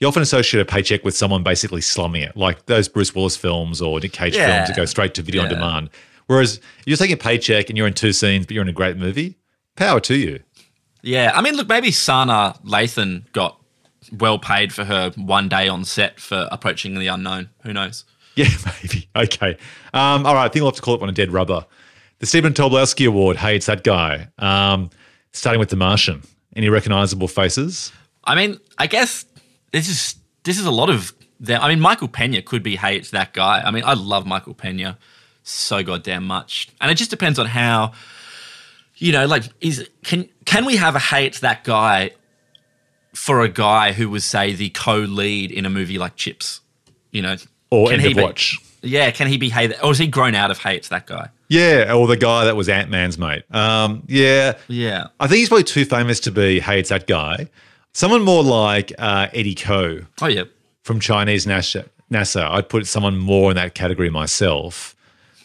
you often associate a paycheck with someone basically slumming it, like those Bruce Willis films or Nick Cage Yeah. films that go straight to video on demand. Whereas you're taking a paycheck and you're in two scenes, but you're in a great movie, power to you. Yeah, I mean, look, maybe Sanaa Lathan got well paid for her one day on set for approaching the unknown. Who knows? Yeah, maybe. Okay. Um, all right. I think we'll have to call it one a dead rubber. The Stephen Tobolowsky Award. Hey, it's that guy. Um, starting with The Martian. Any recognizable faces? I mean, I guess this is this is a lot of them. I mean, Michael Pena could be, hey, it's that guy. I mean, I love Michael Pena so goddamn much, and it just depends on how. You know, like, is can can we have a hey, it's that guy for a guy who was say the co-lead in a movie like Chips? You know, Or can End he be- Watch? Yeah, can he be hey, that- or is he grown out of hey, it's that guy? Yeah, or the guy that was Ant Man's mate. Um, yeah, Yeah. I think he's probably too famous to be. Hey, it's that guy. Someone more like uh, Eddy Ko Oh yeah. from Chinese NASA. NASA. I'd put someone more in that category myself.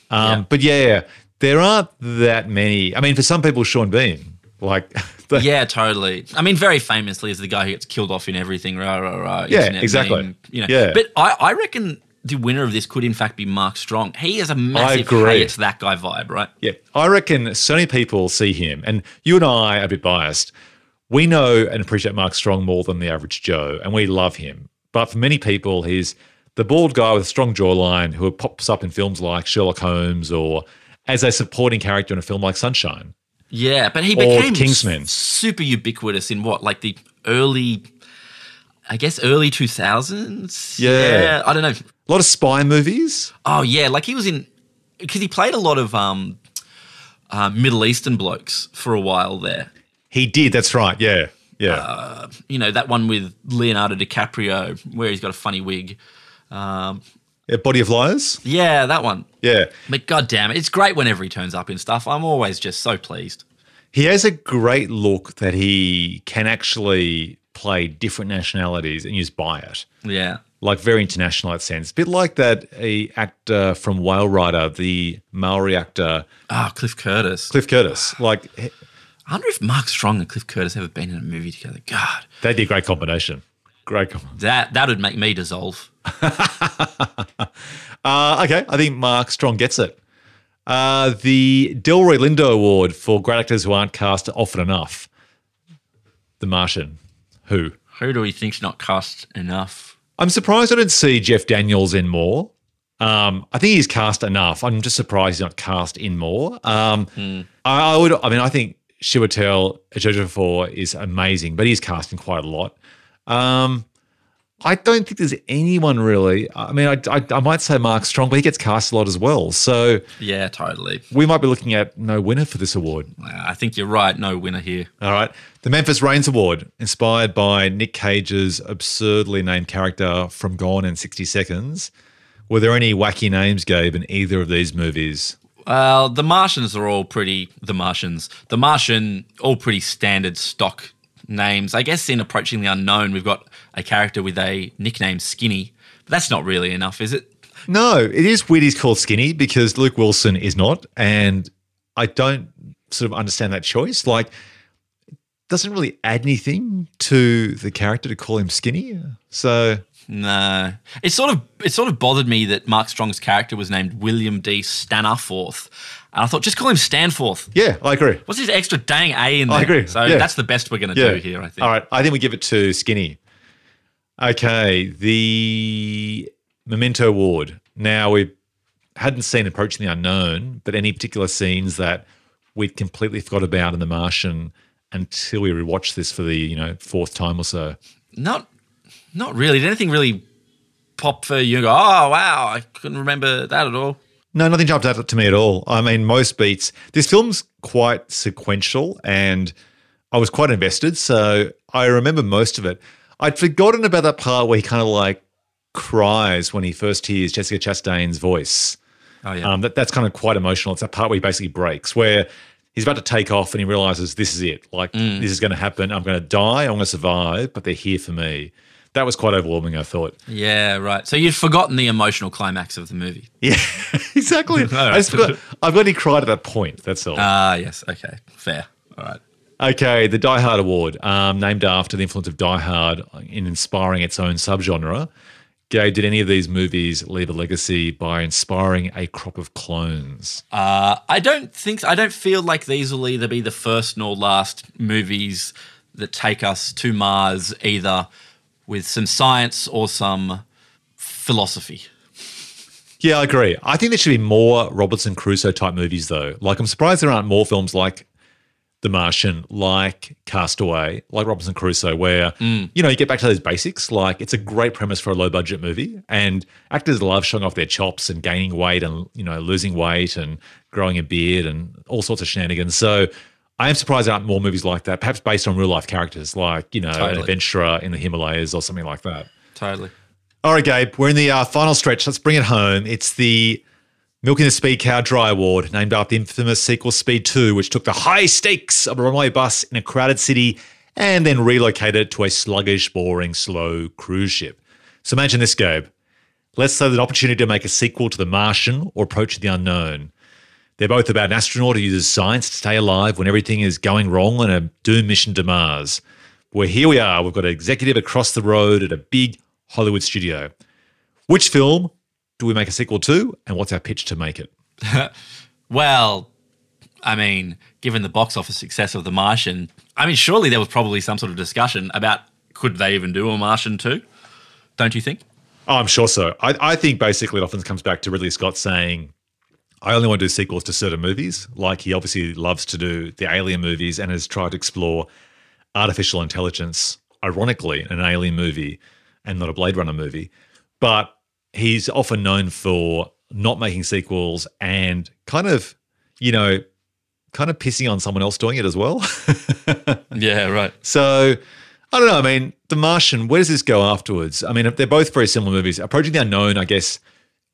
Um, Yeah. But yeah, there aren't that many. I mean, for some people, Sean Bean, like, the- Yeah, totally. I mean, very famously is the guy who gets killed off in everything. Rah, rah, rah, Yeah, exactly. meme, you know. Yeah. But I, I reckon the winner of this could, in fact, be Mark Strong. He has a massive hey, it's that guy vibe, right? Yeah, I reckon so many people see him, and you and I are a bit biased. We know and appreciate Mark Strong more than the average Joe, and we love him. But for many people, he's the bald guy with a strong jawline who pops up in films like Sherlock Holmes or as a supporting character in a film like Sunshine. Yeah, but he became Kingsman. super ubiquitous in what, like the early, I guess, early 2000s? Yeah. I don't know. A lot of spy movies. Oh, yeah. Like he was in, because he played a lot of um, uh, Middle Eastern blokes for a while there. He did. That's right. Yeah, yeah. you know that one with Leonardo DiCaprio where he's got a funny wig. Um, Yeah, Body of Liars. yeah, that one. Yeah, But god damn it, it's great whenever he turns up in stuff. I'm always just so pleased. he has a great look that he can actually play different nationalities and you just buy it. Yeah. like very international in that sense. A bit like that a actor from Whale Rider, the Maori actor Ah, Cliff Curtis. Cliff Curtis. Like I wonder if Mark Strong and Cliff Curtis ever been in a movie together. God, That'd be a great combination. Great combination. that that would make me dissolve. Uh, okay, I think Mark Strong gets it. Uh, the Delroy Lindo Award for great actors who aren't cast often enough. The Martian. Who? Who do we think's not cast enough? I'm surprised I didn't see Jeff Daniels in more. Um, I think he's cast enough. I'm just surprised he's not cast in more. Um, I, I would. I mean, I think Chiwetel Ejiofor is amazing, but he's cast in quite a lot. Um, I don't think there's anyone really. I mean, I, I, I might say Mark Strong, but he gets cast a lot as well. So Yeah, totally. we might be looking at no winner for this award. Uh, I think you're right. No winner here. All right. The Memphis Raines Award, inspired by Nick Cage's absurdly named character from Gone in 60 Seconds. Were there any wacky names, Gabe, in either of these movies? Well, the Martians are all pretty. The Martians, the Martian, all pretty standard stock names. I guess in Approaching the Unknown, we've got a character with a nickname Skinny, but that's not really enough, is it? No, it is weird he's called Skinny because Luke Wilson is not. And I don't sort of understand that choice. Like, it doesn't really add anything to the character to call him Skinny. So, No, it sort of it sort of bothered me that Mark Strong's character was named William D. Stanaforth, and I thought just call him Stanforth. yeah, I agree. What's this extra dang A in there? I agree, So yeah. that's the best we're going to do here. I think. All right. I think we give it to Skinny. Okay. The Memento Award. Now, we hadn't seen Approaching the Unknown, but any particular scenes that we'd completely forgot about in The Martian until we rewatched this for the, you know, fourth time or so. Not, not really. Did anything really pop for you? Go, oh wow, I couldn't remember that at all. No, nothing jumped out to me at all. I mean, most beats. This film's quite sequential, and I was quite invested, so I remember most of it. I'd forgotten about that part where he kind of like cries when he first hears Jessica Chastain's voice. Oh yeah. Um, that, that's kind of quite emotional. It's that part where he basically breaks, where he's about to take off and he realizes this is it. Like, this is going to happen. I'm going to die. I'm going to survive, but they're here for me. That was quite overwhelming, I thought. yeah, right. So you'd forgotten the emotional climax of the movie. Yeah, exactly. I just forgot, I've only cried at that point. That's all. Ah, yes. Okay, fair. All right. Okay, the Die Hard Award, um, named after the influence of Die Hard in inspiring its own subgenre. Gabe, did any of these movies leave a legacy by inspiring a crop of clones? Uh, I don't think I don't feel like these will either be the first nor last movies that take us to Mars, either with some science or some philosophy. Yeah, I agree. I think there should be more Robinson Crusoe type movies, though. Like, I'm surprised there aren't more films like The Martian, like Castaway, like Robinson Crusoe, where, you know, you get back to those basics. Like, it's a great premise for a low budget movie, and actors love showing off their chops and gaining weight and, you know, losing weight and growing a beard and all sorts of shenanigans. So, I am surprised there aren't more movies like that, perhaps based on real life characters, like, you know, an adventurer in the Himalayas or something like that. Totally. All right, Gabe, we're in the uh, final stretch. Let's bring it home. It's the Milking the Speed Cow Dry Award, named after the infamous sequel Speed 2, which took the high stakes of a runaway bus in a crowded city and then relocated it to a sluggish, boring, slow cruise ship. So imagine this, Gabe. Let's say the opportunity to make a sequel to The Martian or Approach the Unknown. They're both about an astronaut who uses science to stay alive when everything is going wrong on a doomed mission to Mars. Where here we are, we've got an executive across the road at a big Hollywood studio. Which film do we make a sequel to, and what's our pitch to make it? Well, I mean, given the box office success of The Martian, I mean, surely there was probably some sort of discussion about could they even do a Martian 2? Don't you think? Oh, I'm sure so. I, I think basically it often comes back to Ridley Scott saying, I only want to do sequels to certain movies. Like he obviously loves to do the Alien movies and has tried to explore artificial intelligence, ironically, in an Alien movie and not a Blade Runner movie. But he's often known for not making sequels and kind of, you know, kind of pissing on someone else doing it as well. Yeah, right. So I don't know. I mean, The Martian, where does this go afterwards? I mean, they're both very similar movies. Approaching the Unknown, I guess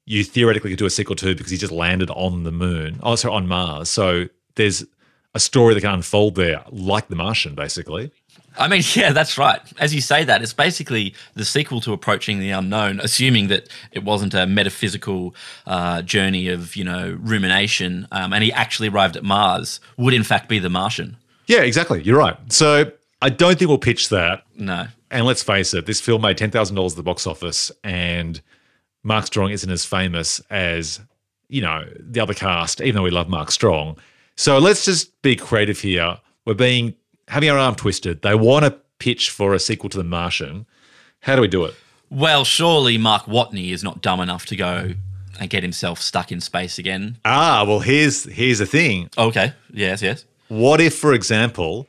you theoretically could do a sequel to because he just landed on the moon, oh, sorry, on Mars. So there's a story that can unfold there, like The Martian, basically. I mean, yeah, that's right. As you say that, it's basically the sequel to Approaching the Unknown, assuming that it wasn't a metaphysical uh, journey of, you know, rumination, um, and he actually arrived at Mars, would in fact be The Martian. Yeah, exactly. You're right. So I don't think we'll pitch that. No. And let's face it, this film made ten thousand dollars at the box office, and Mark Strong isn't as famous as you know the other cast, even though we love Mark Strong. So let's just be creative here. We're being having our arm twisted. They want to pitch for a sequel to The Martian. How do we do it? Well, surely Mark Watney is not dumb enough to go and get himself stuck in space again. Ah, well, here's here's the thing. Okay. Yes, yes. What if, for example,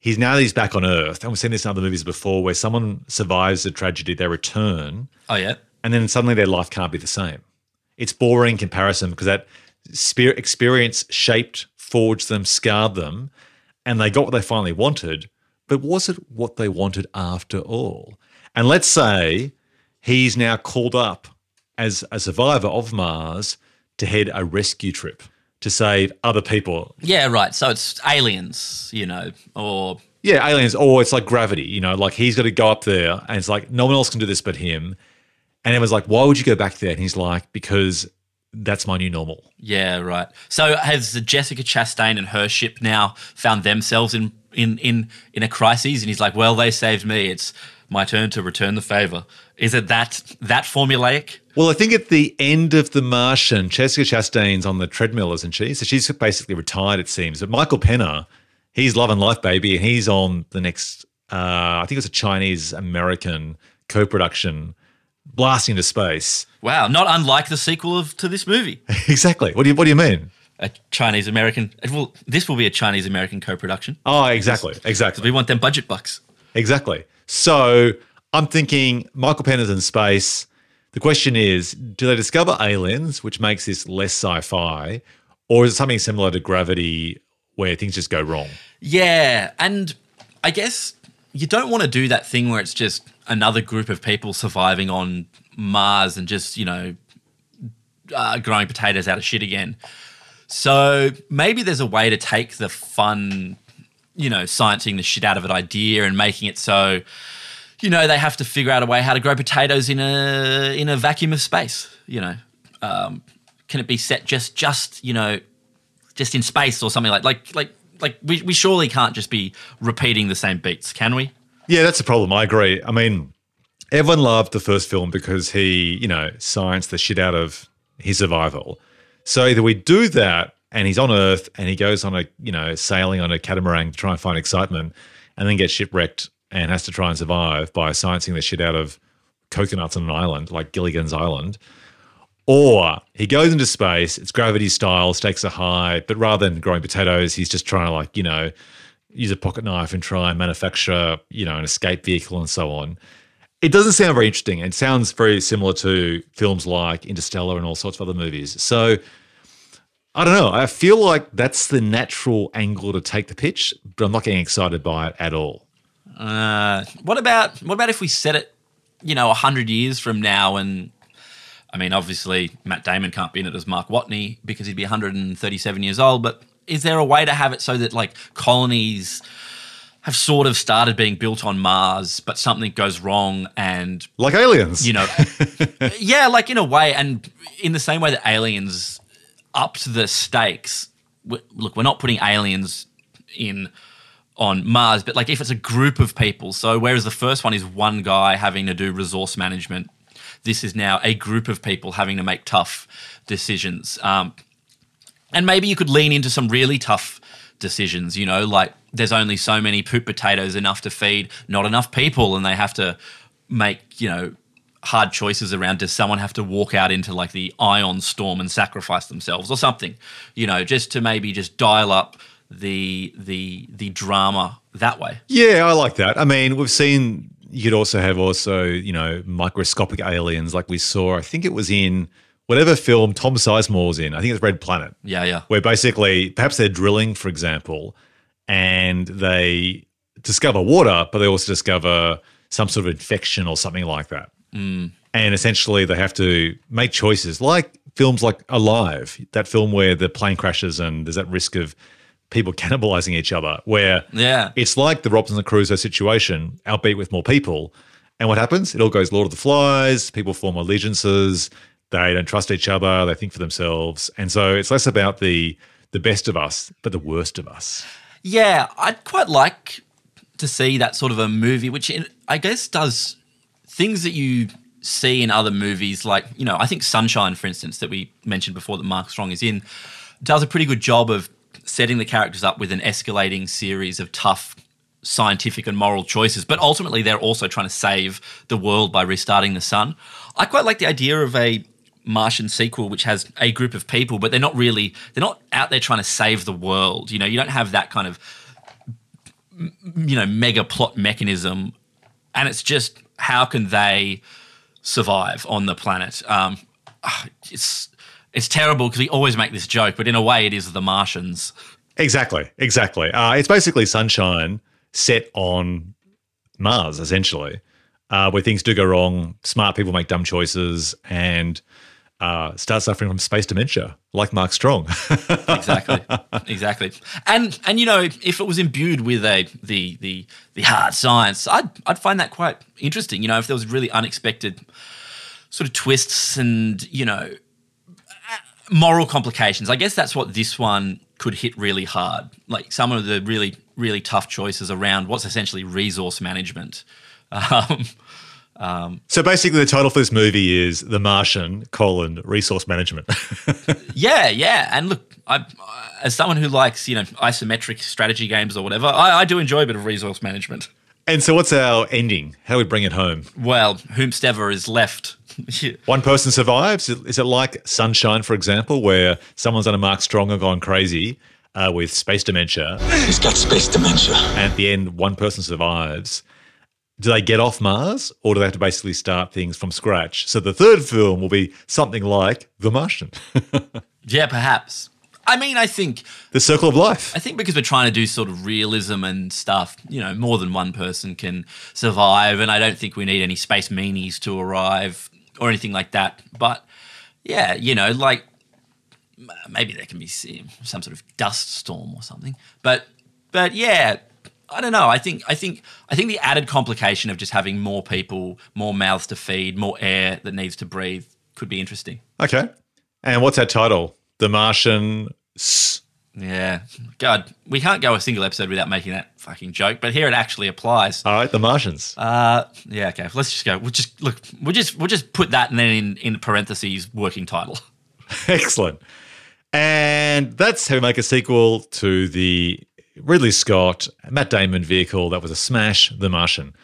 he's now that he's back on Earth, and we've seen this in other movies before, where someone survives a tragedy, they return, Oh, yeah. and then suddenly their life can't be the same. It's boring comparison because that spirit experience shaped, forged them, scarred them, and they got what they finally wanted. But was it what they wanted after all? And let's say he's now called up as a survivor of Mars to head a rescue trip to save other people. Yeah, right. So it's aliens, you know, or Yeah, aliens, or it's like gravity, you know, like he's got to go up there and it's like no one else can do this but him. And everyone's like, why would you go back there? And he's like, because that's my new normal. yeah, right. So has Jessica Chastain and her ship now found themselves in in in in a crisis? And he's like, well, they saved me. It's my turn to return the favor. Is it that that formulaic? Well, I think at the end of The Martian, Jessica Chastain's on the treadmill, isn't she? So she's basically retired, it seems. But Michael Peña, he's loving life, baby, and he's on the next, uh, I think it was a Chinese American co production blasting into space. Wow, not unlike the sequel of to this movie. exactly. What do you What do you mean? A Chinese American. Well, this will be a Chinese American co-production. Oh, exactly, exactly. We want them budget bucks. Exactly. So I'm thinking Michael Peña's in space. The question is, do they discover aliens, which makes this less sci-fi, or is it something similar to Gravity, where things just go wrong? Yeah, and I guess you don't want to do that thing where it's just another group of people surviving on Mars and just you know uh, growing potatoes out of shit again. So maybe there's a way to take the fun, you know, sciencing the shit out of an idea and making it so, you know, they have to figure out a way how to grow potatoes in a in a vacuum of space. You know, um, can it be set just just you know just in space or something like like like like we, we surely can't just be repeating the same beats, can we? Yeah, that's a problem. I agree. I mean, everyone loved the first film because he, you know, scienced the shit out of his survival. So either we do that and he's on Earth and he goes on a, you know, sailing on a catamaran to try and find excitement and then gets shipwrecked and has to try and survive by sciencing the shit out of coconuts on an island like Gilligan's Island. Or he goes into space, it's gravity style, stakes are high, but rather than growing potatoes, he's just trying to like, you know, use a pocket knife and try and manufacture, you know, an escape vehicle and so on. It doesn't sound very interesting. It sounds very similar to films like Interstellar and all sorts of other movies. So I don't know. I feel like that's the natural angle to take the pitch, but I'm not getting excited by it at all. Uh, what about what about if we set it, you know, hundred years from now? And I mean, obviously, Matt Damon can't be in it as Mark Watney because he'd be 137 years old. But is there a way to have it so that like colonies have sort of started being built on Mars, but something goes wrong and Like aliens. you know, yeah, like in a way, and in the same way that aliens upped the stakes. w- Look, we're not putting aliens in on Mars, but like if it's a group of people, so whereas the first one is one guy having to do resource management, this is now a group of people having to make tough decisions. Um, and maybe you could lean into some really tough decisions, you know, like there's only so many poop potatoes enough to feed not enough people, and they have to make, you know, hard choices around does someone have to walk out into like the ion storm and sacrifice themselves or something, you know, just to maybe just dial up the the the drama that way. Yeah, I like that. I mean, we've seen you could also have also, you know, microscopic aliens like we saw, I think it was in whatever film Tom Sizemore's in. I think it's Red Planet. Yeah, yeah. Where basically perhaps they're drilling, for example, and they discover water, but they also discover some sort of infection or something like that. Mm. And essentially they have to make choices like films like Alive, that film where the plane crashes and there's that risk of people cannibalizing each other, where Yeah. it's like the Robinson Crusoe situation, albeit with more people. And what happens? It all goes Lord of the Flies. People form allegiances. They don't trust each other. They think for themselves. And so it's less about the the best of us, but the worst of us. Yeah, I'd quite like to see that sort of a movie, which I guess does things that you see in other movies, like, you know, I think Sunshine, for instance, that we mentioned before that Mark Strong is in, does a pretty good job of setting the characters up with an escalating series of tough scientific and moral choices, but ultimately they're also trying to save the world by restarting the sun. I quite like the idea of a Martian sequel which has a group of people, but they're not really they're not out there trying to save the world. You know, you don't have that kind of you know mega plot mechanism, and it's just how can they survive on the planet? Um, it's it's terrible because we always make this joke, but in a way, it is the Martians. Exactly, exactly. Uh, it's basically Sunshine set on Mars, essentially, uh, where things do go wrong. Smart people make dumb choices and uh, start suffering from space dementia, like Mark Strong. exactly, exactly. And and you know, if it was imbued with a the the the hard science, I'd I'd find that quite interesting. You know, if there was really unexpected sort of twists and you know moral complications. I guess that's what this one could hit really hard. Like some of the really really tough choices around what's essentially resource management. Um, um, so basically, the title for this movie is "The Martian: colon Resource Management." yeah, yeah, and look, I, as someone who likes you know isometric strategy games or whatever, I, I do enjoy a bit of resource management. And so, what's our ending? How do we bring it home? Well, whomstever is left. One person survives. Is it like Sunshine, for example, where someone's under Mark Strong and gone crazy uh, with space dementia? He's got space dementia. And at the end, one person survives do they get off Mars or do they have to basically start things from scratch? So the third film will be something like The Martian. yeah, perhaps. I mean, I think the circle of life. I think because we're trying to do sort of realism and stuff, you know, more than one person can survive, and I don't think we need any space meanies to arrive or anything like that. But yeah, you know, like maybe there can be some sort of dust storm or something. But but yeah, I don't know. I think I think I think the added complication of just having more people, more mouths to feed, more air that needs to breathe could be interesting. Okay. And what's our title? The Martian. Yeah. God, we can't go a single episode without making that fucking joke, but here it actually applies. All right, The Martians. Uh yeah, okay. Let's just go. We'll just look we'll just we'll just put that and then in, in parentheses working title. Excellent. And that's how we make a sequel to the Ridley Scott, Matt Damon vehicle that was a smash, The Martian.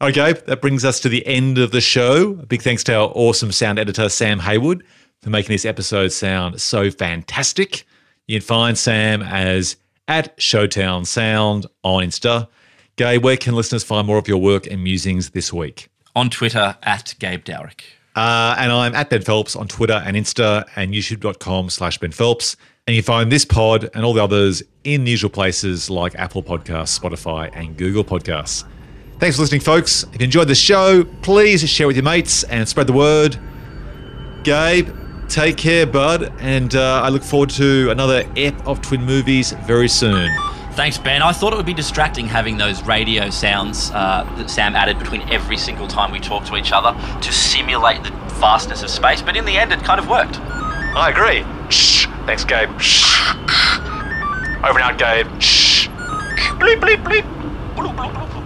Okay, that brings us to the end of the show. A big thanks to our awesome sound editor, Sam Haywood, for making this episode sound so fantastic. You can find Sam as at Showtown Sound on Insta. Gabe, where can listeners find more of your work and musings this week? On Twitter, at Gabe Dowrick. Uh, and I'm at Ben Phelps on Twitter and Insta and youtube.com slash Ben Phelps. And you find this pod and all the others in the usual places like Apple Podcasts, Spotify, and Google Podcasts. Thanks for listening, folks. If you enjoyed the show, please share with your mates and spread the word. Gabe, take care, bud. And uh, I look forward to another ep of Twin Movies very soon. Thanks, Ben. I thought it would be distracting having those radio sounds uh, that Sam added between every single time we talk to each other to simulate the vastness of space, but in the end, it kind of worked. I agree. Shh. Thanks, Gabe. Shh. Over and out, Gabe. Bleep, bleep, bleep. Bloop, bloop, bloop.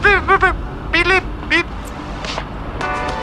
Bleep, bleep, bleep.